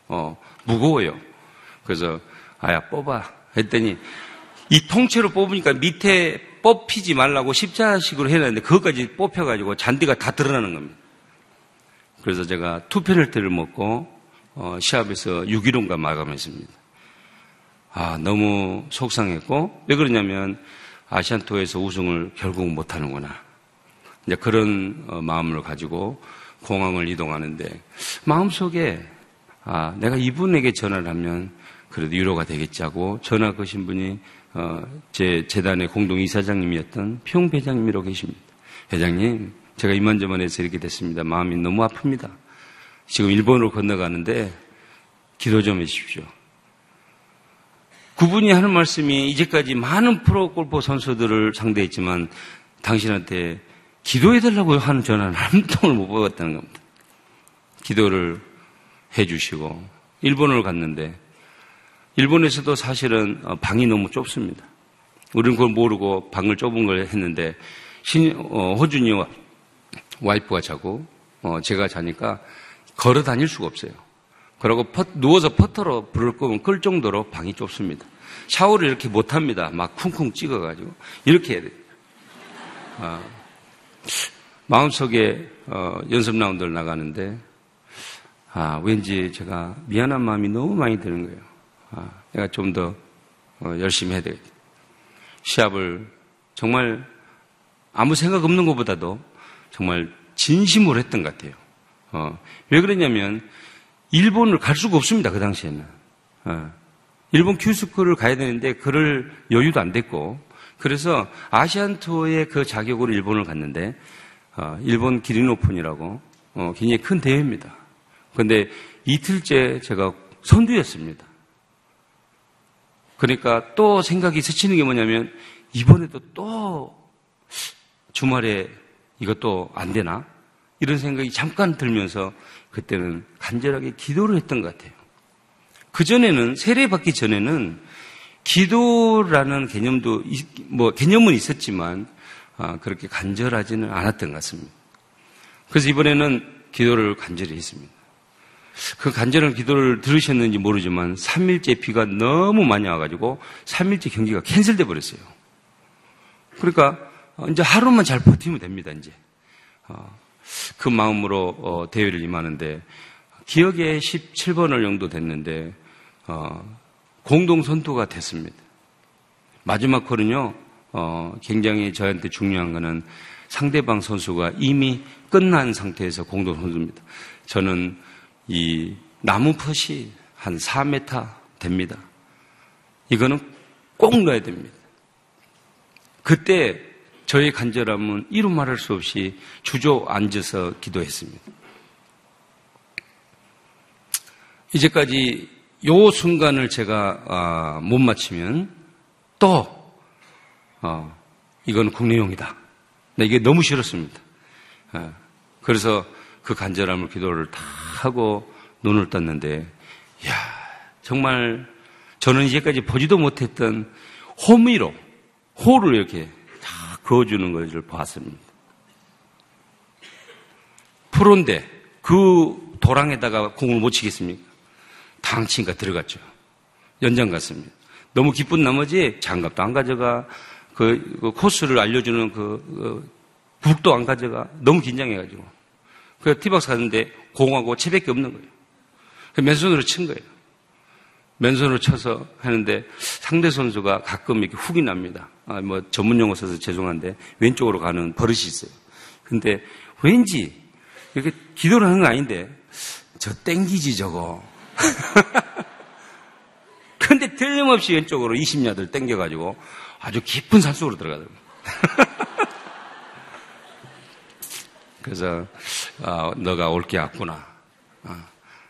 어, 무거워요. 그래서, 아야, 뽑아. 했더니, 이 통째로 뽑으니까 밑에 뽑히지 말라고 십자식으로 해놨는데, 그것까지 뽑혀가지고 잔디가 다 드러나는 겁니다. 그래서 제가 two 페널티를 먹고, 어, 시합에서 6위론가 마감했습니다. 아, 너무 속상했고, 왜 그러냐면, 아시안 투어에서 우승을 결국 못 하는구나. 이제 그런 어, 마음을 가지고 공항을 이동하는데, 마음속에, 아, 내가 이분에게 전화를 하면 그래도 위로가 되겠지 하고, 전화 거신 분이, 어, 제 재단의 공동이사장님이었던 평 회장님이라고 계십니다. 회장님, 제가 이만저만 해서 이렇게 됐습니다. 마음이 너무 아픕니다. 지금 일본으로 건너가는데, 기도 좀 해주십시오. 그분이 하는 말씀이 이제까지 많은 프로 골프 선수들을 상대했지만 당신한테 기도해달라고 하는 전화는 한 통을 못 받았다는 겁니다. 기도를 해주시고 일본을 갔는데 일본에서도 사실은 어, 방이 너무 좁습니다. 우리는 그걸 모르고 방을 좁은 걸 했는데 신, 어, 호준이 와, 와이프가 자고 어, 제가 자니까 걸어 다닐 수가 없어요. 그러고 퍼, 누워서 퍼터로 불을 끄면 끌 정도로 방이 좁습니다. 샤워를 이렇게 못 합니다. 막 쿵쿵 찍어가지고 이렇게 해야 돼요. 어, 마음속에 어, 연습 라운드를 나가는데 아, 왠지 제가 미안한 마음이 너무 많이 드는 거예요. 아, 내가 좀더 어, 열심히 해야 되겠다. 시합을 정말 아무 생각 없는 것보다도 정말 진심으로 했던 것 같아요. 어, 왜 그러냐면 일본을 갈 수가 없습니다. 그 당시에는. 어, 일본 큐스쿨을 가야 되는데 그럴 여유도 안 됐고 그래서 아시안 투어의 그 자격으로 일본을 갔는데 어, 일본 기린 오픈이라고 어, 굉장히 큰 대회입니다. 그런데 이틀째 제가 선두였습니다. 그러니까 또 생각이 스치는 게 뭐냐면 이번에도 또 주말에 이것도 안 되나? 이런 생각이 잠깐 들면서 그때는 간절하게 기도를 했던 것 같아요. 그전에는, 세례받기 전에는 기도라는 개념도, 뭐, 개념은 있었지만, 아, 그렇게 간절하지는 않았던 것 같습니다. 그래서 이번에는 기도를 간절히 했습니다. 그 간절한 기도를 들으셨는지 모르지만 3일째 비가 너무 많이 와가지고 3일째 경기가 캔슬돼 버렸어요. 그러니까 이제 하루만 잘 버티면 됩니다, 이제. 어, 그 마음으로 어, 대회를 임하는데 기억에 17번을 정도 됐는데 어, 공동 선두가 됐습니다. 마지막 홀은요 어, 굉장히 저한테 중요한 것은 상대방 선수가 이미 끝난 상태에서 공동 선수입니다. 저는 이 나무 펫이 한 4m 됩니다. 이거는 꼭 넣어야 됩니다. 그때 저의 간절함은 이루 말할 수 없이 주저앉아서 기도했습니다. 이제까지 요 순간을 제가 아, 못 맞추면 또 어, 이건 국내용이다. 이게 너무 싫었습니다. 예. 그래서 그 간절함을 기도를 다 하고 눈을 떴는데, 야 정말 저는 이제까지 보지도 못했던 호미로 호를 이렇게 그어주는 것을 봤습니다. 프로인데 그 도랑에다가 공을 못 치겠습니까? 당치니까 들어갔죠. 연장 갔습니다. 너무 기쁜 나머지 장갑도 안 가져가 그, 그 코스를 알려주는 그, 그 북도 안 가져가. 너무 긴장해가지고. 그래서 티박스 갔는데 공하고 채밖에 없는 거예요. 맨손으로 친 거예요. 맨손으로 쳐서 하는데 상대 선수가 가끔 이렇게 훅이 납니다. 아, 뭐 전문 용어 써서 죄송한데 왼쪽으로 가는 버릇이 있어요. 근데 왠지 이렇게 기도를 하는 거 아닌데 저 땡기지 저거. 근데 틀림없이 왼쪽으로 20야들 땡겨가지고 아주 깊은 산속으로 들어가더라고요. 그래서 아, 너가 올 게 왔구나. 아,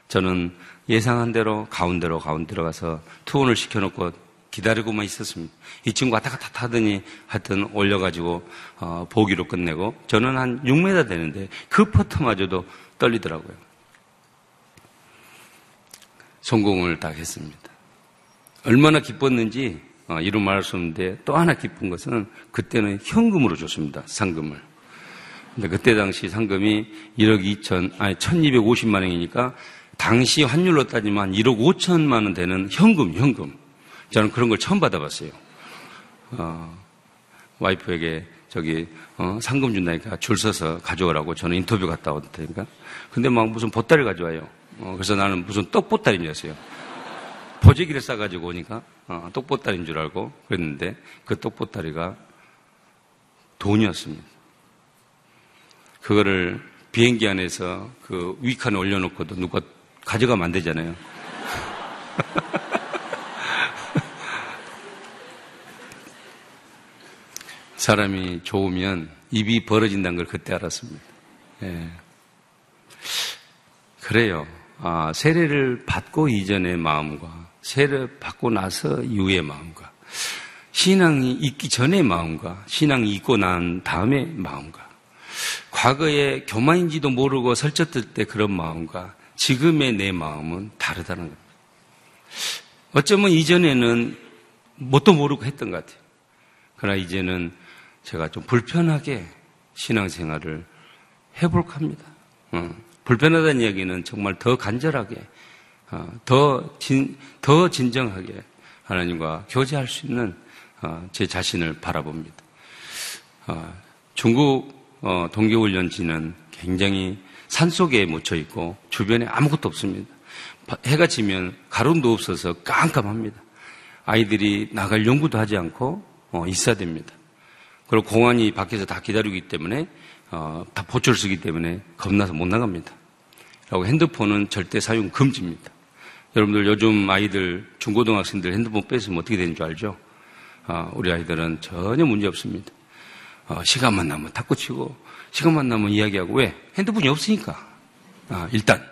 저는 예상한 대로 가운데로 가운데로 가서 투혼을 시켜놓고 기다리고만 있었습니다. 이 친구 왔다 갔다 타더니 하여튼 올려가지고 어, 보기로 끝내고 저는 한 6m 되는데 그 퍼터마저도 떨리더라고요. 성공을 딱 했습니다. 얼마나 기뻤는지 어, 이루 말할 수 없는데 또 하나 기쁜 것은 그때는 현금으로 줬습니다. 상금을. 근데 그때 당시 상금이 1억 2천, 아니 1250만 원이니까 당시 환율로 따지면 1억 5천만 원 되는 현금, 현금. 저는 그런 걸 처음 받아봤어요. 어, 와이프에게 저기 어, 상금 준다니까 줄 서서 가져오라고 저는 인터뷰 갔다 왔다니까. 근데 막 무슨 보따리 가져와요. 어, 그래서 나는 무슨 떡 보따리인 줄 알았어요. 보재기를 싸가지고 오니까 어, 떡 보따리인 줄 알고 그랬는데 그 떡 보따리가 돈이었습니다. 그거를 비행기 안에서 그 위칸에 올려놓고도 누가 가져가면 안 되잖아요. 사람이 좋으면 입이 벌어진다는 걸 그때 알았습니다. 예. 그래요. 아, 세례를 받고 이전의 마음과 세례를 받고 나서 이후의 마음과 신앙이 있기 전의 마음과 신앙이 있고 난 다음의 마음과 과거에 교만인지도 모르고 설쳤을 때 그런 마음과 지금의 내 마음은 다르다는 겁니다. 어쩌면 이전에는 뭣도 모르고 했던 것 같아요. 그러나 이제는 제가 좀 불편하게 신앙생활을 해볼까 합니다. 어. 불편하다는 이야기는 정말 더 간절하게, 어, 더 진, 더 진정하게 하나님과 교제할 수 있는 어, 제 자신을 바라봅니다. 어, 중국 동계훈련지는 굉장히 산 속에 묻혀 있고 주변에 아무것도 없습니다. 해가 지면 가론도 없어서 깜깜합니다. 아이들이 나갈 연구도 하지 않고 있어야 됩니다. 그리고 공안이 밖에서 다 기다리기 고 때문에 어, 다 보초를 쓰기 때문에 겁나서 못 나갑니다. 그리고 핸드폰은 절대 사용 금지입니다. 여러분들 요즘 아이들 중고등학생들 핸드폰 뺏으면 어떻게 되는 줄 알죠? 어, 우리 아이들은 전혀 문제 없습니다. 어, 시간만 나면 탁구 치고 시간만 나면 이야기하고 왜? 핸드폰이 없으니까. 아, 일단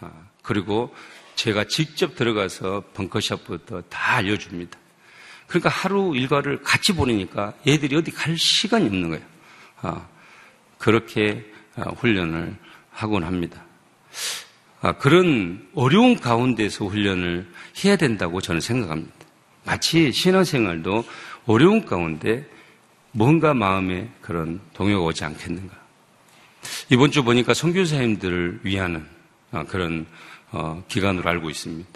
아, 그리고 제가 직접 들어가서 벙커샵부터 다 알려줍니다. 그러니까 하루 일과를 같이 보내니까 얘들이 어디 갈 시간이 없는 거예요. 아, 그렇게 아, 훈련을 하곤 합니다. 아, 그런 어려운 가운데서 훈련을 해야 된다고 저는 생각합니다. 마치 신앙생활도 어려운 가운데 뭔가 마음에 그런 동요가 오지 않겠는가. 이번 주 보니까 선교사님들을 위하는 아, 그런 어, 기간으로 알고 있습니다.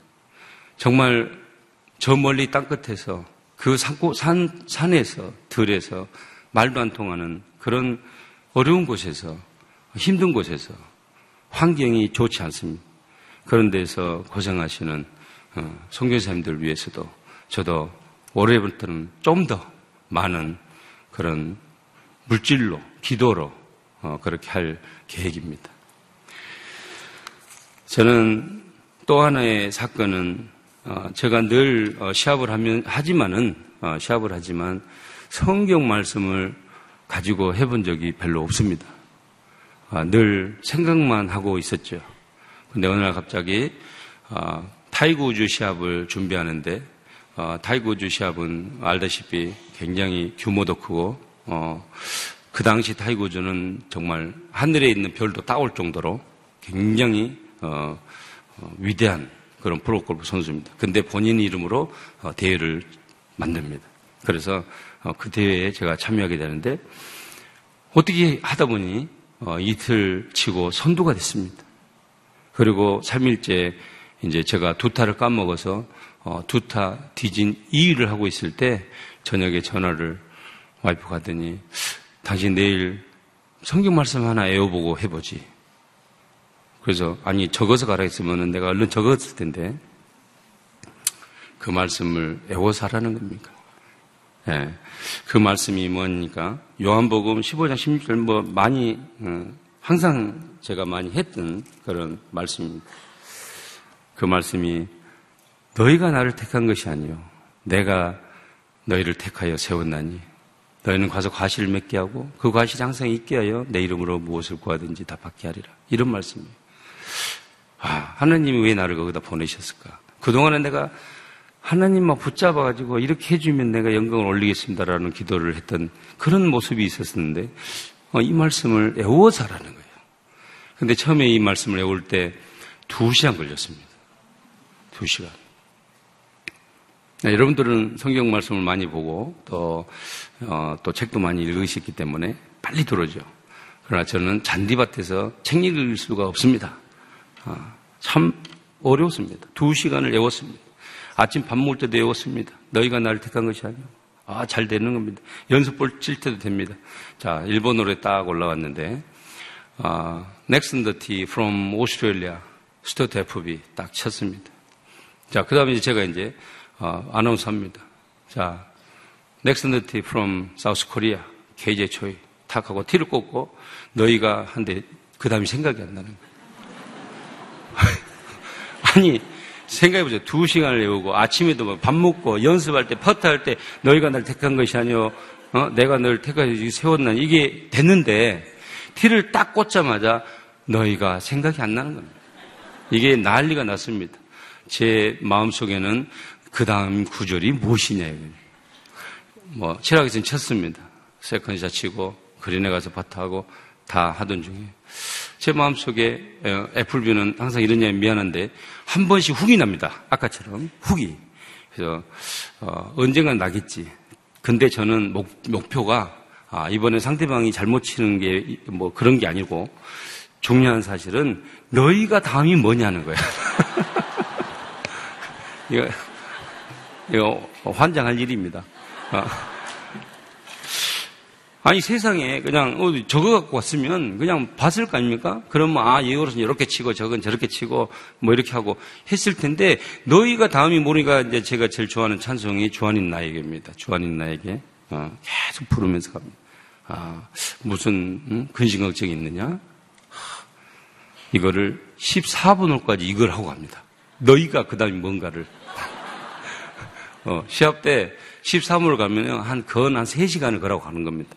정말 저 멀리 땅끝에서 그 산, 산에서, 들에서 말도 안 통하는 그런 어려운 곳에서, 힘든 곳에서 환경이 좋지 않습니다. 그런 데서 고생하시는 어, 성교사님들 위해서도 저도 올해부터는 좀 더 많은 그런 물질로, 기도로 어, 그렇게 할 계획입니다. 저는 또 하나의 사건은 어, 제가 늘 어, 시합을 하면 하지만은 어, 시합을 하지만 성경 말씀을 가지고 해본 적이 별로 없습니다. 늘 생각만 하고 있었죠. 근데 어느 날 갑자기 타이거 우즈 시합을 준비하는데 타이거 우즈 시합은 알다시피 굉장히 규모도 크고 그 당시 타이거 우즈는 정말 하늘에 있는 별도 따올 정도로 굉장히 위대한 그런 프로골프 선수입니다. 근데 본인 이름으로 어, 대회를 만듭니다. 그래서 어, 그 대회에 제가 참여하게 되는데 어떻게 하다 보니 어, 이틀 치고 선두가 됐습니다. 그리고 3일째 이제 제가 두 타를 까먹어서 두 타 뒤진 2위를 하고 있을 때 저녁에 전화를 와이프가 하더니 당신 내일 성경 말씀 하나 애워보고 해보지. 그래서 아니 적어서 가라 했으면 내가 얼른 적었을 텐데 그 말씀을 애워서 하라는 겁니까? 예. 그 말씀이 뭐니까 요한복음 15장 16절 뭐 많이 어, 항상 제가 많이 했던 그런 말씀입니다. 그 말씀이 너희가 나를 택한 것이 아니요 내가 너희를 택하여 세웠나니 너희는 가서 과실을 맺게 하고 그 과실이 항상 있게 하여 내 이름으로 무엇을 구하든지 다 받게 하리라 이런 말씀이에요. 아, 하나님이 왜 나를 거기다 보내셨을까? 그동안에 내가 하나님만 붙잡아가지고 이렇게 해주면 내가 영광을 올리겠습니다라는 기도를 했던 그런 모습이 있었는데 어, 이 말씀을 애워서 하라는 거예요. 근데 처음에 이 말씀을 외울 때 두 시간 걸렸습니다. 두 시간. 네, 여러분들은 성경 말씀을 많이 보고 또, 어, 또 책도 많이 읽으셨기 때문에 빨리 들어오죠. 그러나 저는 잔디밭에서 책 읽을 수가 없습니다. 아, 참 어려웠습니다. 두 시간을 외웠습니다. 아침 밥 먹을 때도 외웠습니다. 너희가 나를 택한 것이 아니오. 아, 잘 되는 겁니다. 연습볼 칠 때도 됩니다. 자, 일본어로 딱 올라왔는데, 아, Next in the T from Australia, 스토트 FB 딱 쳤습니다. 자, 그 다음에 제가 이제, 어, 아나운서 합니다. 자, Next in the T from South Korea, KJ 초이 탁 하고 티를 꽂고, 너희가 한데, 그 다음에 생각이 안 나는 거예요. 아니, 생각해보세요. 두 시간을 외우고, 아침에도 뭐밥 먹고, 연습할 때, 퍼트 할 때, 너희가 날 택한 것이 아니오. 어? 내가 널 택하지 세웠나. 이게 됐는데, 티를 딱 꽂자마자 너희가 생각이 안 나는 겁니다. 이게 난리가 났습니다. 제 마음속에는 그 다음 구절이 무엇이냐. 뭐, 칠학에서는 쳤습니다. 세컨샷 치고, 그린에 가서 파트하고, 다 하던 중에. 제 마음속에 어, 애플뷰는 항상 이런 얘기 미안한데 한 번씩 훅이 납니다. 아까처럼 훅이. 그래서 어, 언젠간 나겠지. 근데 저는 목, 목표가 아, 이번에 상대방이 잘못 치는 게 뭐 그런 게 아니고 중요한 사실은 너희가 다음이 뭐냐는 거야. 이거, 이거 환장할 일입니다. 어. 아니 세상에 그냥 어, 저거 갖고 왔으면 그냥 봤을 거 아닙니까? 그러면 아 이거로서 이렇게 치고 저건 저렇게 치고 뭐 이렇게 하고 했을 텐데 너희가 다음이 모르니까 이제 제가 제일 좋아하는 찬송이 주한인 나에게입니다. 주한인 나에게 어, 계속 부르면서 갑니다. 아 무슨 음? 근심 걱정이 있느냐? 이거를 14분홀까지 이걸 하고 갑니다. 너희가 그 다음에 뭔가를 어, 시합 때 13홀 가면 한, 건한 3시간을 걸어고 가는 겁니다.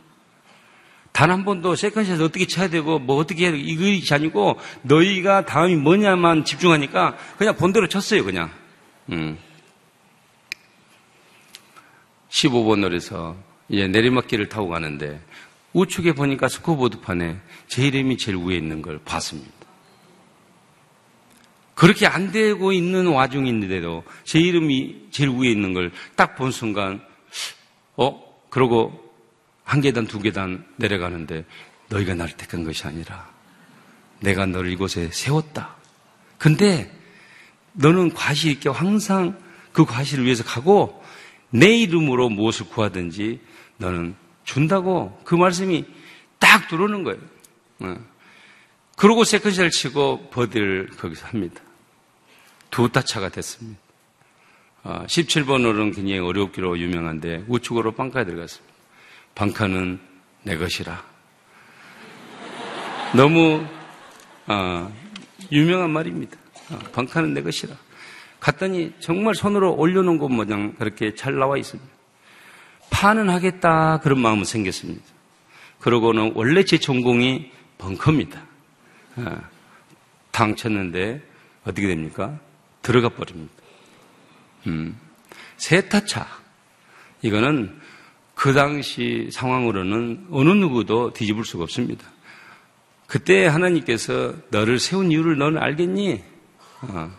단 한 번도 세컨샷 어떻게 쳐야 되고 뭐 어떻게 해야 되고 이것이 아니고 너희가 다음이 뭐냐만 집중하니까 그냥 본대로 쳤어요 그냥. 음. 15번 홀에서 이제 내리막길을 타고 가는데 우측에 보니까 스코보드판에 제 이름이 제일 위에 있는 걸 봤습니다. 그렇게 안 되고 있는 와중인데도 제 이름이 제일 위에 있는 걸 딱 본 순간 어? 그러고 한 계단, 두 계단 내려가는데 너희가 나를 택한 것이 아니라 내가 너를 이곳에 세웠다. 근데 너는 과실 있게 항상 그 과실을 위해서 가고 내 이름으로 무엇을 구하든지 너는 준다고 그 말씀이 딱 들어오는 거예요. 어. 그러고 세컨샷을 치고 버디를 거기서 합니다. 두 타차가 됐습니다. 17번 어, 홀은 굉장히 어렵기로 유명한데 우측으로 빵까지 들어갔습니다. 방카는 내 것이라. 너무 어, 유명한 말입니다. 어, 방카는 내 것이라. 갔더니 정말 손으로 올려놓은 것 모양 그렇게 잘 나와 있습니다. 파는 하겠다 그런 마음은 생겼습니다. 그러고는 원래 제 전공이 벙커입니다. 어, 당 쳤는데 어떻게 됩니까? 들어가 버립니다. 음, 세타차. 이거는 그 당시 상황으로는 어느 누구도 뒤집을 수가 없습니다. 그때 하나님께서 너를 세운 이유를 너는 알겠니? 어.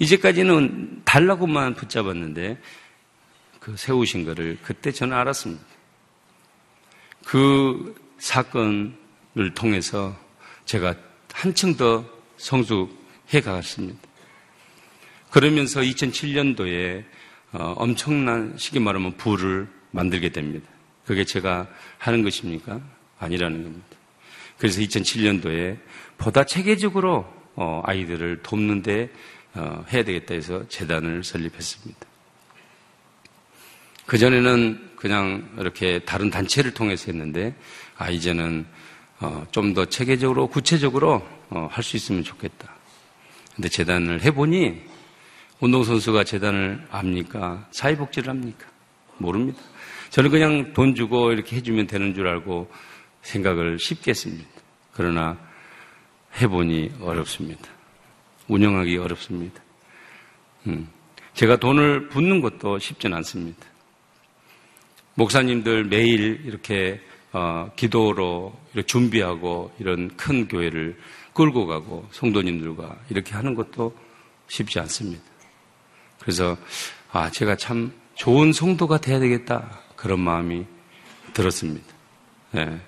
이제까지는 달라고만 붙잡았는데 그 세우신 것을 그때 저는 알았습니다. 그 사건을 통해서 제가 한층 더 성숙해 가갔습니다. 그러면서 2007년도에 어, 엄청난 쉽게 말하면 부를 만들게 됩니다. 그게 제가 하는 것입니까? 아니라는 겁니다. 그래서 2007년도에 보다 체계적으로 어, 아이들을 돕는데 어, 해야 되겠다 해서 재단을 설립했습니다. 그전에는 그냥 이렇게 다른 단체를 통해서 했는데, 아, 이제는 어, 좀더 체계적으로, 구체적으로 어, 할수 있으면 좋겠다. 근데 재단을 해보니, 운동선수가 재단을 합니까? 사회복지를 합니까? 모릅니다. 저는 그냥 돈 주고 이렇게 해주면 되는 줄 알고 생각을 쉽게 했습니다. 그러나 해보니 어렵습니다. 운영하기 어렵습니다. 음, 제가 돈을 붓는 것도 쉽진 않습니다. 목사님들 매일 이렇게 어, 기도로 이렇게 준비하고 이런 큰 교회를 끌고 가고 성도님들과 이렇게 하는 것도 쉽지 않습니다. 그래서 아 제가 참 좋은 성도가 돼야 되겠다 그런 마음이 들었습니다. 네.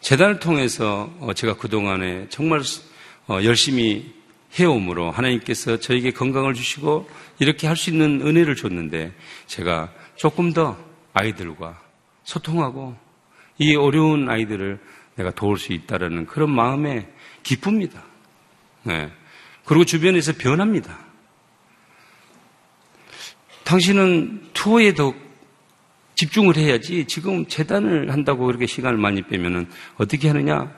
재단을 통해서 어, 제가 그동안에 정말 어, 열심히 해옴으로 하나님께서 저에게 건강을 주시고 이렇게 할 수 있는 은혜를 줬는데 제가 조금 더 아이들과 소통하고 이 어려운 아이들을 내가 도울 수 있다라는 그런 마음에 기쁩니다. 네. 그리고 주변에서 변합니다. 당신은 투어에 더 집중을 해야지 지금 재단을 한다고 그렇게 시간을 많이 빼면은 어떻게 하느냐?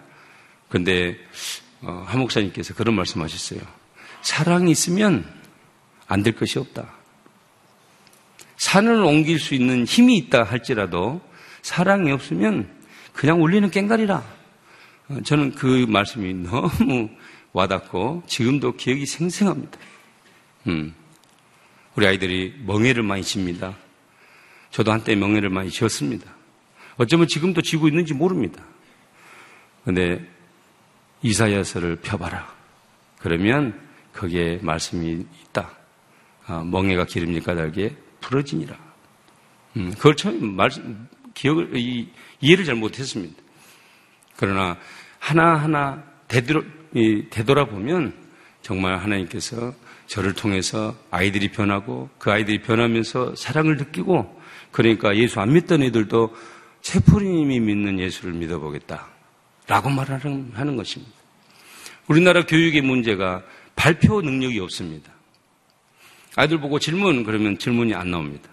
근데 어, 한 목사님께서 그런 말씀하셨어요. 사랑이 있으면 안 될 것이 없다. 산을 옮길 수 있는 힘이 있다 할지라도 사랑이 없으면 그냥 울리는 깽가리라. 어, 저는 그 말씀이 너무 와닿고 지금도 기억이 생생합니다. 음. 우리 아이들이 멍해를 많이 칩니다. 저도 한때 멍해를 많이 지었습니다. 어쩌면 지금도 지고 있는지 모릅니다. 근데 이사야서를 펴봐라. 그러면 거기에 말씀이 있다. 아, 멍해가 기름이 까닭에 부러지니라. 음, 그걸 처음 말, 기억을, 이, 이해를 잘 못했습니다. 그러나 하나하나 되돌아, 되돌아보면 정말 하나님께서 저를 통해서 아이들이 변하고 그 아이들이 변하면서 사랑을 느끼고 그러니까 예수 안 믿던 애들도 채프리님이 믿는 예수를 믿어보겠다. 라고 말하는 하는 것입니다. 우리나라 교육의 문제가 발표 능력이 없습니다. 아이들 보고 질문 그러면 질문이 안 나옵니다.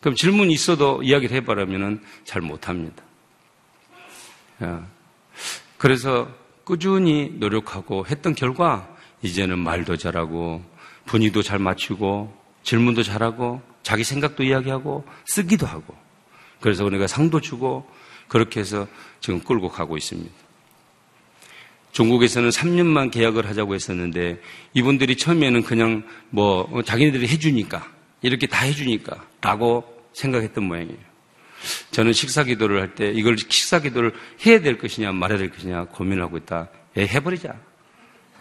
그럼 질문이 있어도 이야기를 해봐라면 잘 못합니다. 그래서 꾸준히 노력하고 했던 결과 이제는 말도 잘하고 분위도 잘 맞추고 질문도 잘하고 자기 생각도 이야기하고 쓰기도 하고 그래서 우리가 상도 주고 그렇게 해서 지금 끌고 가고 있습니다. 중국에서는 3년만 계약을 하자고 했었는데 이분들이 처음에는 그냥 뭐 어, 자기네들이 해주니까 이렇게 다 해주니까 라고 생각했던 모양이에요. 저는 식사 기도를 할 때 이걸 식사 기도를 해야 될 것이냐 말아야 될 것이냐 고민을 하고 있다. 예, 해버리자.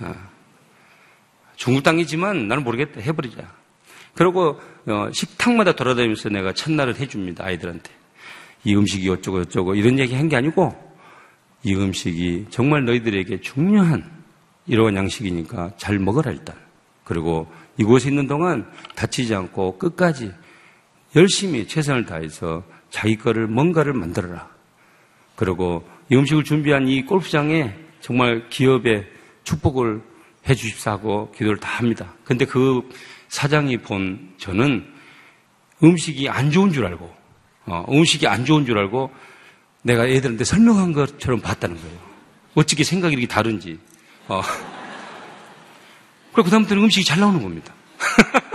어. 중국 땅이지만 나는 모르겠다. 해버리자. 그리고 어, 식탁마다 돌아다니면서 내가 첫날을 해줍니다. 아이들한테. 이 음식이 어쩌고 저쩌고 이런 얘기 한 게 아니고 이 음식이 정말 너희들에게 중요한 이러한 양식이니까 잘 먹어라 일단. 그리고 이곳에 있는 동안 다치지 않고 끝까지 열심히 최선을 다해서 자기 거를 뭔가를 만들어라. 그리고 이 음식을 준비한 이 골프장에 정말 기업의 축복을 해 주십사 하고 기도를 다 합니다. 근데 그 사장이 본 저는 음식이 안 좋은 줄 알고, 어, 음식이 안 좋은 줄 알고 내가 애들한테 설명한 것처럼 봤다는 거예요. 어떻게 생각이 이렇게 다른지. 어. 그리고 그 다음부터는 음식이 잘 나오는 겁니다.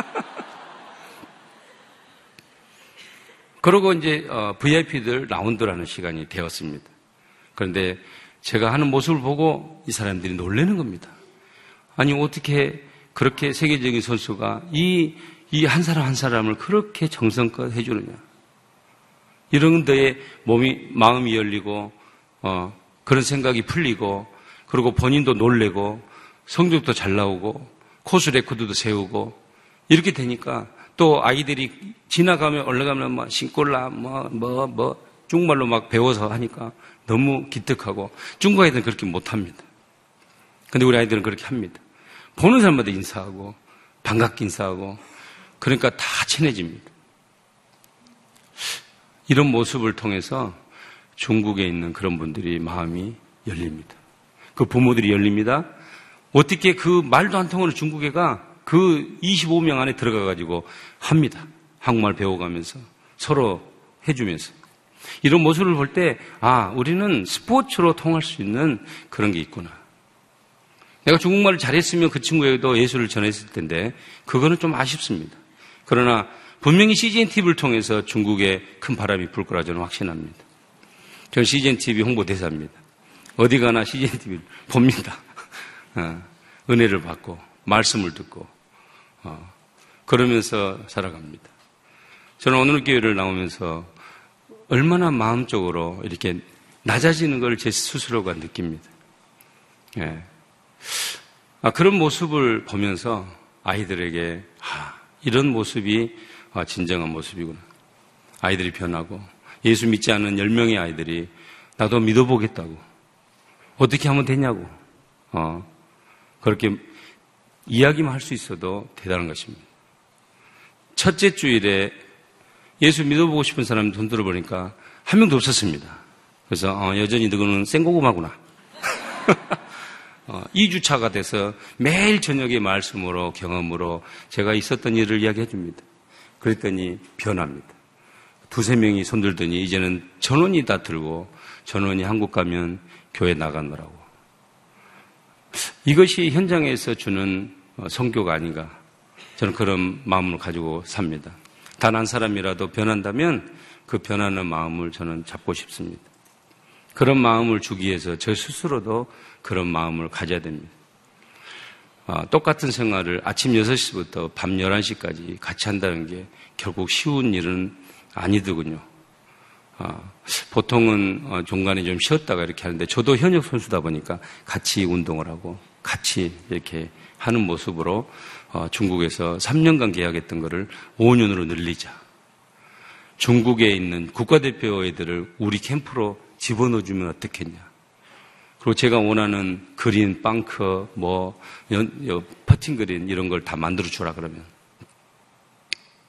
그러고 이제 어, VIP들 라운드라는 시간이 되었습니다. 그런데 제가 하는 모습을 보고 이 사람들이 놀라는 겁니다. 아니 어떻게 그렇게 세계적인 선수가 이 이 한 사람 한 사람을 그렇게 정성껏 해주느냐? 이런 데에 몸이, 마음이 열리고, 어, 그런 생각이 풀리고, 그리고 본인도 놀래고, 성적도 잘 나오고, 코스 레코드도 세우고, 이렇게 되니까 또 아이들이 지나가면 올라가면 막 신골라, 뭐, 뭐, 뭐, 중국말로 막 배워서 하니까 너무 기특하고, 중국 아이들은 그렇게 못합니다. 근데 우리 아이들은 그렇게 합니다. 보는 사람마다 인사하고, 반갑게 인사하고, 그러니까 다 친해집니다. 이런 모습을 통해서 중국에 있는 그런 분들이 마음이 열립니다. 그 부모들이 열립니다. 어떻게 그 말도 안 통하는 중국애가 그 25명 안에 들어가 가지고 합니다. 한국말 배워가면서 서로 해주면서 이런 모습을 볼 때 아, 우리는 스포츠로 통할 수 있는 그런 게 있구나. 내가 중국말을 잘했으면 그 친구에게도 예수를 전했을 텐데 그거는 좀 아쉽습니다. 그러나 분명히 CGN TV를 통해서 중국에 큰 바람이 불 거라 저는 확신합니다. 저는 CGN TV 홍보대사입니다. 어디 가나 CGN TV를 봅니다. 어, 은혜를 받고 말씀을 듣고 어, 그러면서 살아갑니다. 저는 오늘 교회를 나오면서 얼마나 마음적으로 이렇게 낮아지는 걸 제 스스로가 느낍니다. 예. 아, 그런 모습을 보면서 아이들에게 아, 이런 모습이 아, 진정한 모습이구나. 아이들이 변하고 예수 믿지 않는 10명의 아이들이 나도 믿어보겠다고. 어떻게 하면 되냐고. 어, 그렇게 이야기만 할 수 있어도 대단한 것입니다. 첫째 주일에 예수 믿어보고 싶은 사람 돈 들어보니까 한 명도 없었습니다. 그래서 어, 여전히 너는 생고구마구나. 어, 2주차가 돼서 매일 저녁에 말씀으로 경험으로 제가 있었던 일을 이야기해 줍니다. 그랬더니 변합니다. 두세 명이 손들더니 이제는 전원이 다 들고 전원이 한국 가면 교회 나가느라고. 이것이 현장에서 주는 어, 성교가 아닌가. 저는 그런 마음을 가지고 삽니다. 단 한 사람이라도 변한다면 그 변하는 마음을 저는 잡고 싶습니다. 그런 마음을 주기 위해서 저 스스로도 그런 마음을 가져야 됩니다. 아, 똑같은 생활을 아침 6시부터 밤 11시까지 같이 한다는 게 결국 쉬운 일은 아니더군요. 아, 보통은 어, 중간에 좀 쉬었다가 이렇게 하는데 저도 현역 선수다 보니까 같이 운동을 하고 같이 이렇게 하는 모습으로 어, 중국에서 3년간 계약했던 것을 5년으로 늘리자. 중국에 있는 국가대표 애들을 우리 캠프로 집어넣어주면 어떻겠냐. 그리고 제가 원하는 그린, 빵커, 뭐, 연, 퍼팅 그린 이런 걸 다 만들어 주라 그러면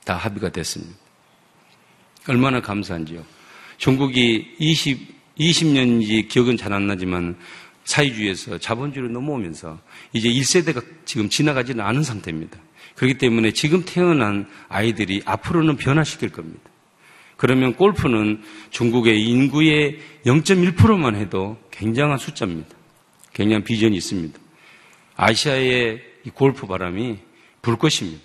다 합의가 됐습니다. 얼마나 감사한지요. 중국이 20, 20년인지 기억은 잘 안 나지만 사회주의에서 자본주의로 넘어오면서 이제 1세대가 지금 지나가지는 않은 상태입니다. 그렇기 때문에 지금 태어난 아이들이 앞으로는 변화시킬 겁니다. 그러면 골프는 중국의 인구의 0.1%만 해도 굉장한 숫자입니다. 굉장한 비전이 있습니다. 아시아의 골프 바람이 불 것입니다.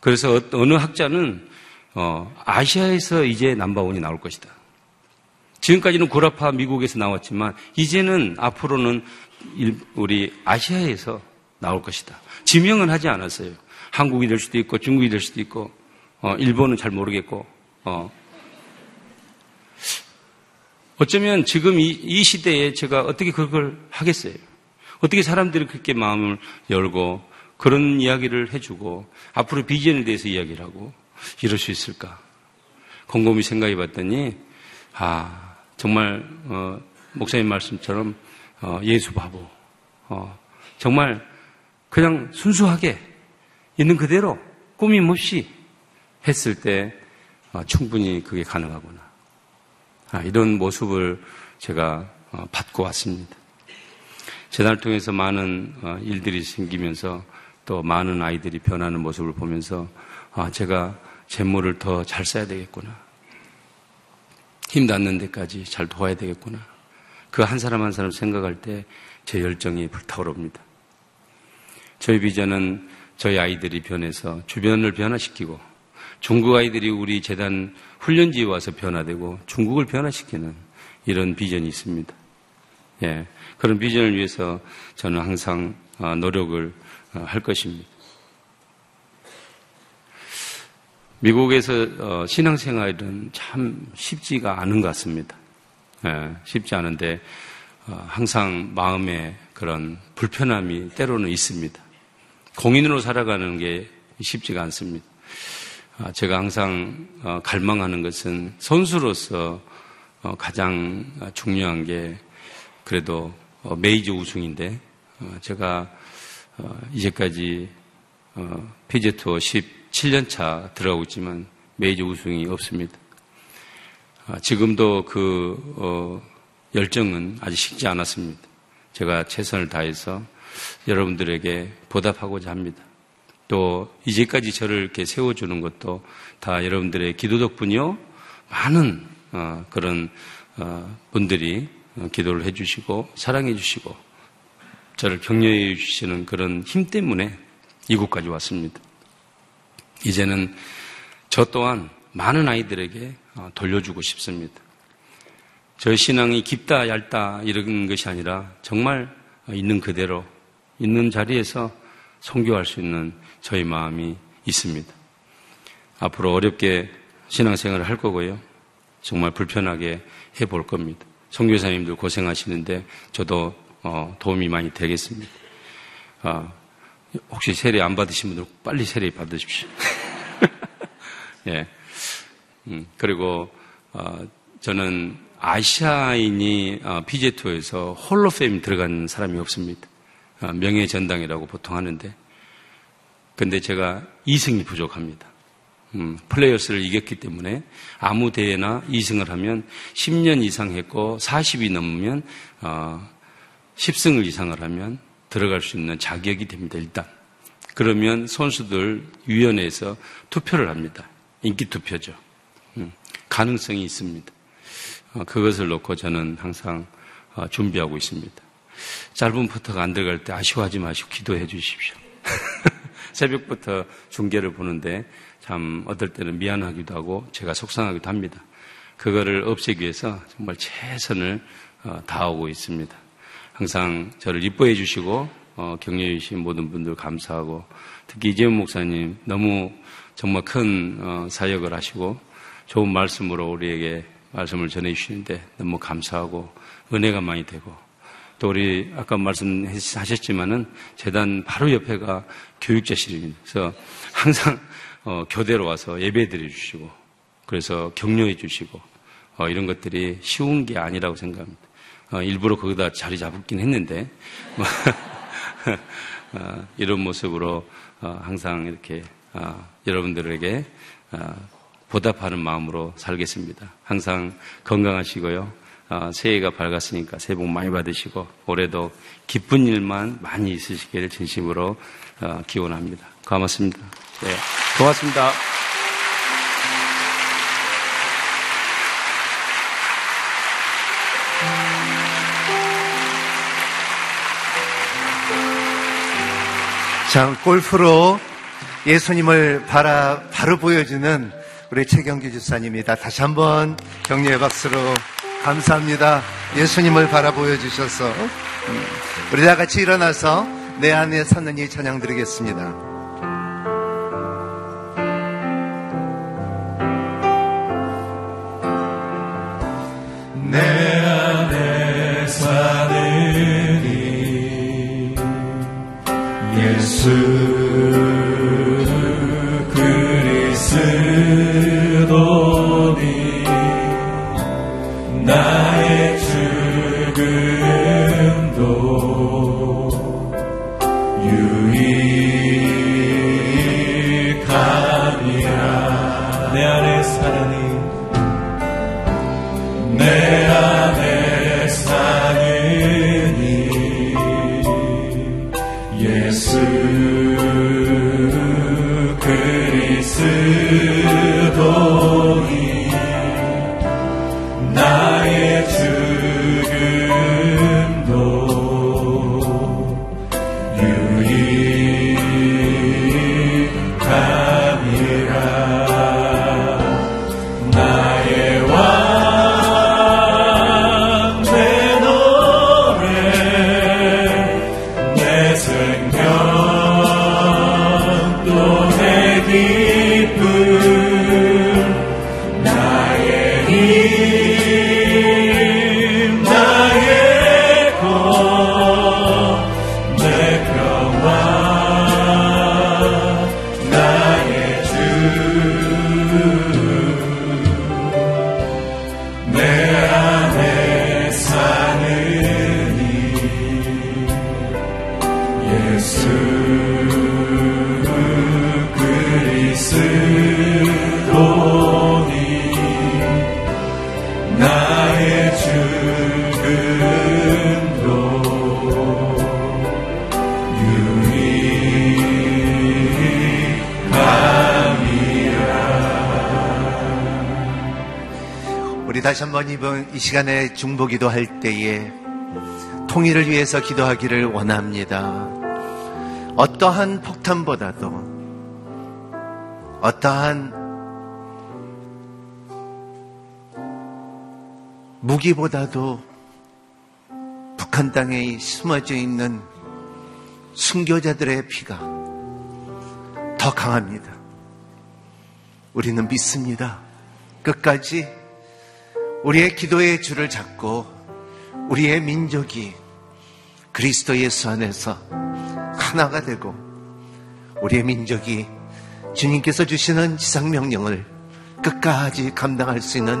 그래서 어느 학자는 어, 아시아에서 이제 남바원이 나올 것이다. 지금까지는 구라파 미국에서 나왔지만 이제는 앞으로는 우리 아시아에서 나올 것이다. 지명은 하지 않았어요. 한국이 될 수도 있고 중국이 될 수도 있고 어, 일본은 잘 모르겠고 어. 어쩌면 지금 이, 이 시대에 제가 어떻게 그걸 하겠어요? 어떻게 사람들이 그렇게 마음을 열고 그런 이야기를 해주고 앞으로 비전에 대해서 이야기를 하고 이럴 수 있을까? 곰곰이 생각해 봤더니 아 정말 어, 목사님 말씀처럼 어, 예수 바보 어, 정말 그냥 순수하게 있는 그대로 꾸밈 없이 했을 때 어, 충분히 그게 가능하구나 아, 이런 모습을 제가 어, 받고 왔습니다. 재단을 통해서 많은 어, 일들이 생기면서 또 많은 아이들이 변하는 모습을 보면서 아, 제가 재물을 더 잘 써야 되겠구나. 힘 닿는 데까지 잘 도와야 되겠구나. 그 한 사람 한 사람 생각할 때 제 열정이 불타오릅니다. 저희 비전은 저희 아이들이 변해서 주변을 변화시키고 중국 아이들이 우리 재단 훈련지에 와서 변화되고 중국을 변화시키는 이런 비전이 있습니다. 예. 그런 비전을 위해서 저는 항상 어, 노력을 어, 할 것입니다. 미국에서 어, 신앙생활은 참 쉽지가 않은 것 같습니다. 예, 쉽지 않은데 어, 항상 마음에 그런 불편함이 때로는 있습니다. 공인으로 살아가는 게 쉽지가 않습니다. 아, 제가 항상 어, 갈망하는 것은 선수로서 가장 중요한 게 그래도 메이저 우승인데 제가 이제까지 피제 투어 10 7년 차 들어가고 있지만 메이저 우승이 없습니다. 아, 지금도 그 어, 열정은 아직 식지 않았습니다. 제가 최선을 다해서 여러분들에게 보답하고자 합니다. 또 이제까지 저를 이렇게 세워주는 것도 다 여러분들의 기도 덕분이요. 많은 어, 그런 어, 분들이 기도를 해주시고 사랑해 주시고 저를 격려해 주시는 그런 힘 때문에 이곳까지 왔습니다. 이제는 저 또한 많은 아이들에게 어, 돌려주고 싶습니다. 저의 신앙이 깊다 얇다 이런 것이 아니라 정말 있는 그대로 있는 자리에서 성교할 수 있는 저희 마음이 있습니다. 앞으로 어렵게 신앙생활을 할 거고요. 정말 불편하게 해볼 겁니다. 성교사님들 고생하시는데 저도 어, 도움이 많이 되겠습니다. 어, 혹시 세례 안 받으신 분들 빨리 세례 받으십시오. 예. 음, 그리고 어, 저는 아시아인이 어, PJ 투어에서 홀로페임 들어간 사람이 없습니다. 어, 명예 전당이라고 보통 하는데, 근데 제가 2승이 부족합니다. 음, 플레이어스를 이겼기 때문에 아무 대회나 2승을 하면 10년 이상 했고 40이 넘으면 어, 10승을 이상을 하면 들어갈 수 있는 자격이 됩니다. 일단 그러면 선수들 위원회에서 투표를 합니다. 인기 투표죠. 음, 가능성이 있습니다. 어, 그것을 놓고 저는 항상 어, 준비하고 있습니다. 짧은 퍼터가 안 들어갈 때 아쉬워하지 마시고 기도해 주십시오. 새벽부터 중계를 보는데 참 어떨 때는 미안하기도 하고 제가 속상하기도 합니다. 그거를 없애기 위해서 정말 최선을 어, 다하고 있습니다. 항상 저를 이뻐해 주시고 어, 격려해 주신 모든 분들 감사하고 특히 이재훈 목사님 너무 정말 큰 어, 사역을 하시고 좋은 말씀으로 우리에게 말씀을 전해 주시는데 너무 감사하고 은혜가 많이 되고 또 우리 아까 말씀하셨지만은 재단 바로 옆에가 교육자실입니다. 그래서 항상 어, 교대로 와서 예배 드려 주시고 그래서 격려해 주시고 어, 이런 것들이 쉬운 게 아니라고 생각합니다. 어, 일부러 거기다 자리 잡긴 했는데 뭐, 어, 이런 모습으로 어, 항상 이렇게 어, 여러분들에게 보답하는 마음으로 살겠습니다. 항상 건강하시고요. 새해가 밝았으니까 새해 복 많이 받으시고 올해도 기쁜 일만 많이 있으시기를 진심으로 기원합니다. 고맙습니다. 네, 고맙습니다. 자, 골프로 예수님을 바라, 바로 보여주는 우리 최경규 주사님입니다. 다시 한번 격려의 박수로 감사합니다. 예수님을 바라 보여 주셔서. 음, 우리 다 같이 일어나서 내 안에 사는 이 찬양 드리겠습니다. 내 안에 사는 이 예수 예수 그리스. 이번 이 시간에 중보기도 할 때에 통일을 위해서 기도하기를 원합니다. 어떠한 폭탄보다도 어떠한 무기보다도 북한 땅에 숨어져 있는 순교자들의 피가 더 강합니다. 우리는 믿습니다. 끝까지 우리의 기도의 줄을 잡고 우리의 민족이 그리스도 예수 안에서 하나가 되고 우리의 민족이 주님께서 주시는 지상명령을 끝까지 감당할 수 있는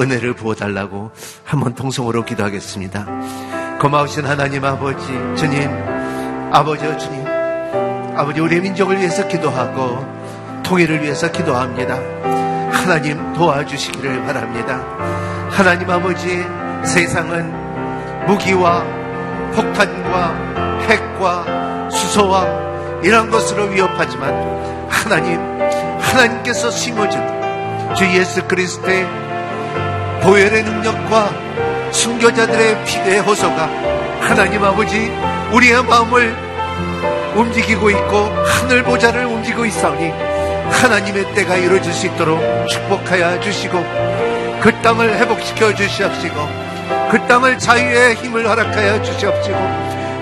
은혜를 부어달라고 한번 통성으로 기도하겠습니다. 고마우신 하나님 아버지, 주님, 아버지, 주님, 아버지, 우리의 민족을 위해서 기도하고 통일을 위해서 기도합니다. 하나님 도와주시기를 바랍니다. 하나님 아버지, 세상은 무기와 폭탄과 핵과 수소와 이런 것으로 위협하지만 하나님, 하나님께서 심어준 주 예수 그리스도의 보혈의 능력과 순교자들의 피의 호소가 하나님 아버지 우리의 마음을 움직이고 있고 하늘 보좌를 움직이고 있사오니 하나님의 때가 이루어질 수 있도록 축복하여 주시고 그 땅을 회복시켜 주시옵시고 그 땅을 자유의 힘을 허락하여 주시옵시고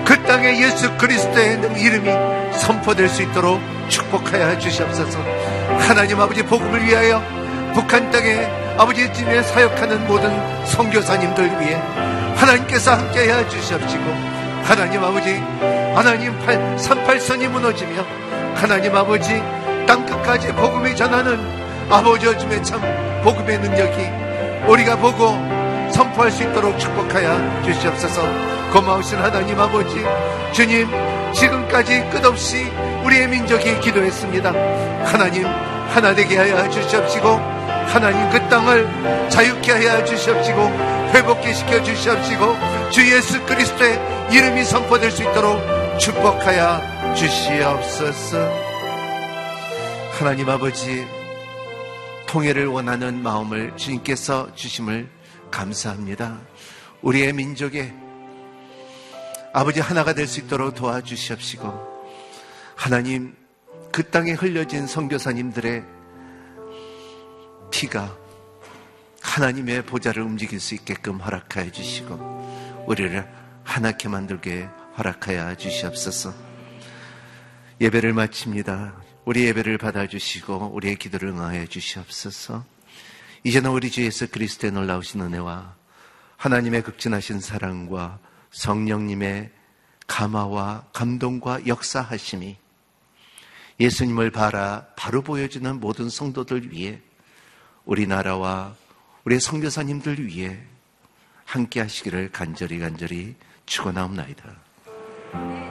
그 땅에 예수 그리스도의 이름이 선포될 수 있도록 축복하여 주시옵소서. 하나님 아버지 복음을 위하여 북한 땅에 아버지 집에 사역하는 모든 선교사님들 위해 하나님께서 함께해 주시옵시고 하나님 아버지 하나님 38선이 무너지며 하나님 아버지 땅 끝까지 복음이 전하는 아버지 요즘에 참 복음의 능력이 우리가 보고 선포할 수 있도록 축복하여 주시옵소서. 고마우신 하나님 아버지 주님 지금까지 끝없이 우리의 민족이 기도했습니다. 하나님 하나 되게 하여 주시옵시고 하나님 그 땅을 자유케 하여 주시옵시고 회복케 시켜 주시옵시고 주 예수 그리스도의 이름이 선포될 수 있도록 축복하여 주시옵소서 하나님 아버지 통일을 원하는 마음을 주님께서 주심을 감사합니다. 우리의 민족에 아버지 하나가 될 수 있도록 도와주시옵시고 하나님 그 땅에 흘려진 선교사님들의 피가 하나님의 보좌를 움직일 수 있게끔 허락하여 주시고 우리를 하나케 만들게 허락하여 주시옵소서. 예배를 마칩니다. 우리 예배를 받아주시고 우리의 기도를 응하여 주시옵소서. 이제는 우리 주 예수 그리스도의 놀라우신 은혜와 하나님의 극진하신 사랑과 성령님의 감화와 감동과 역사하심이 예수님을 바라 바로 보여주는 모든 성도들 위해 우리나라와 우리 성교사님들 위해 함께 하시기를 간절히 간절히 축원하옵나이다.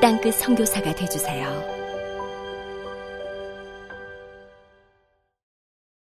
땅끝 성교사가 되주세요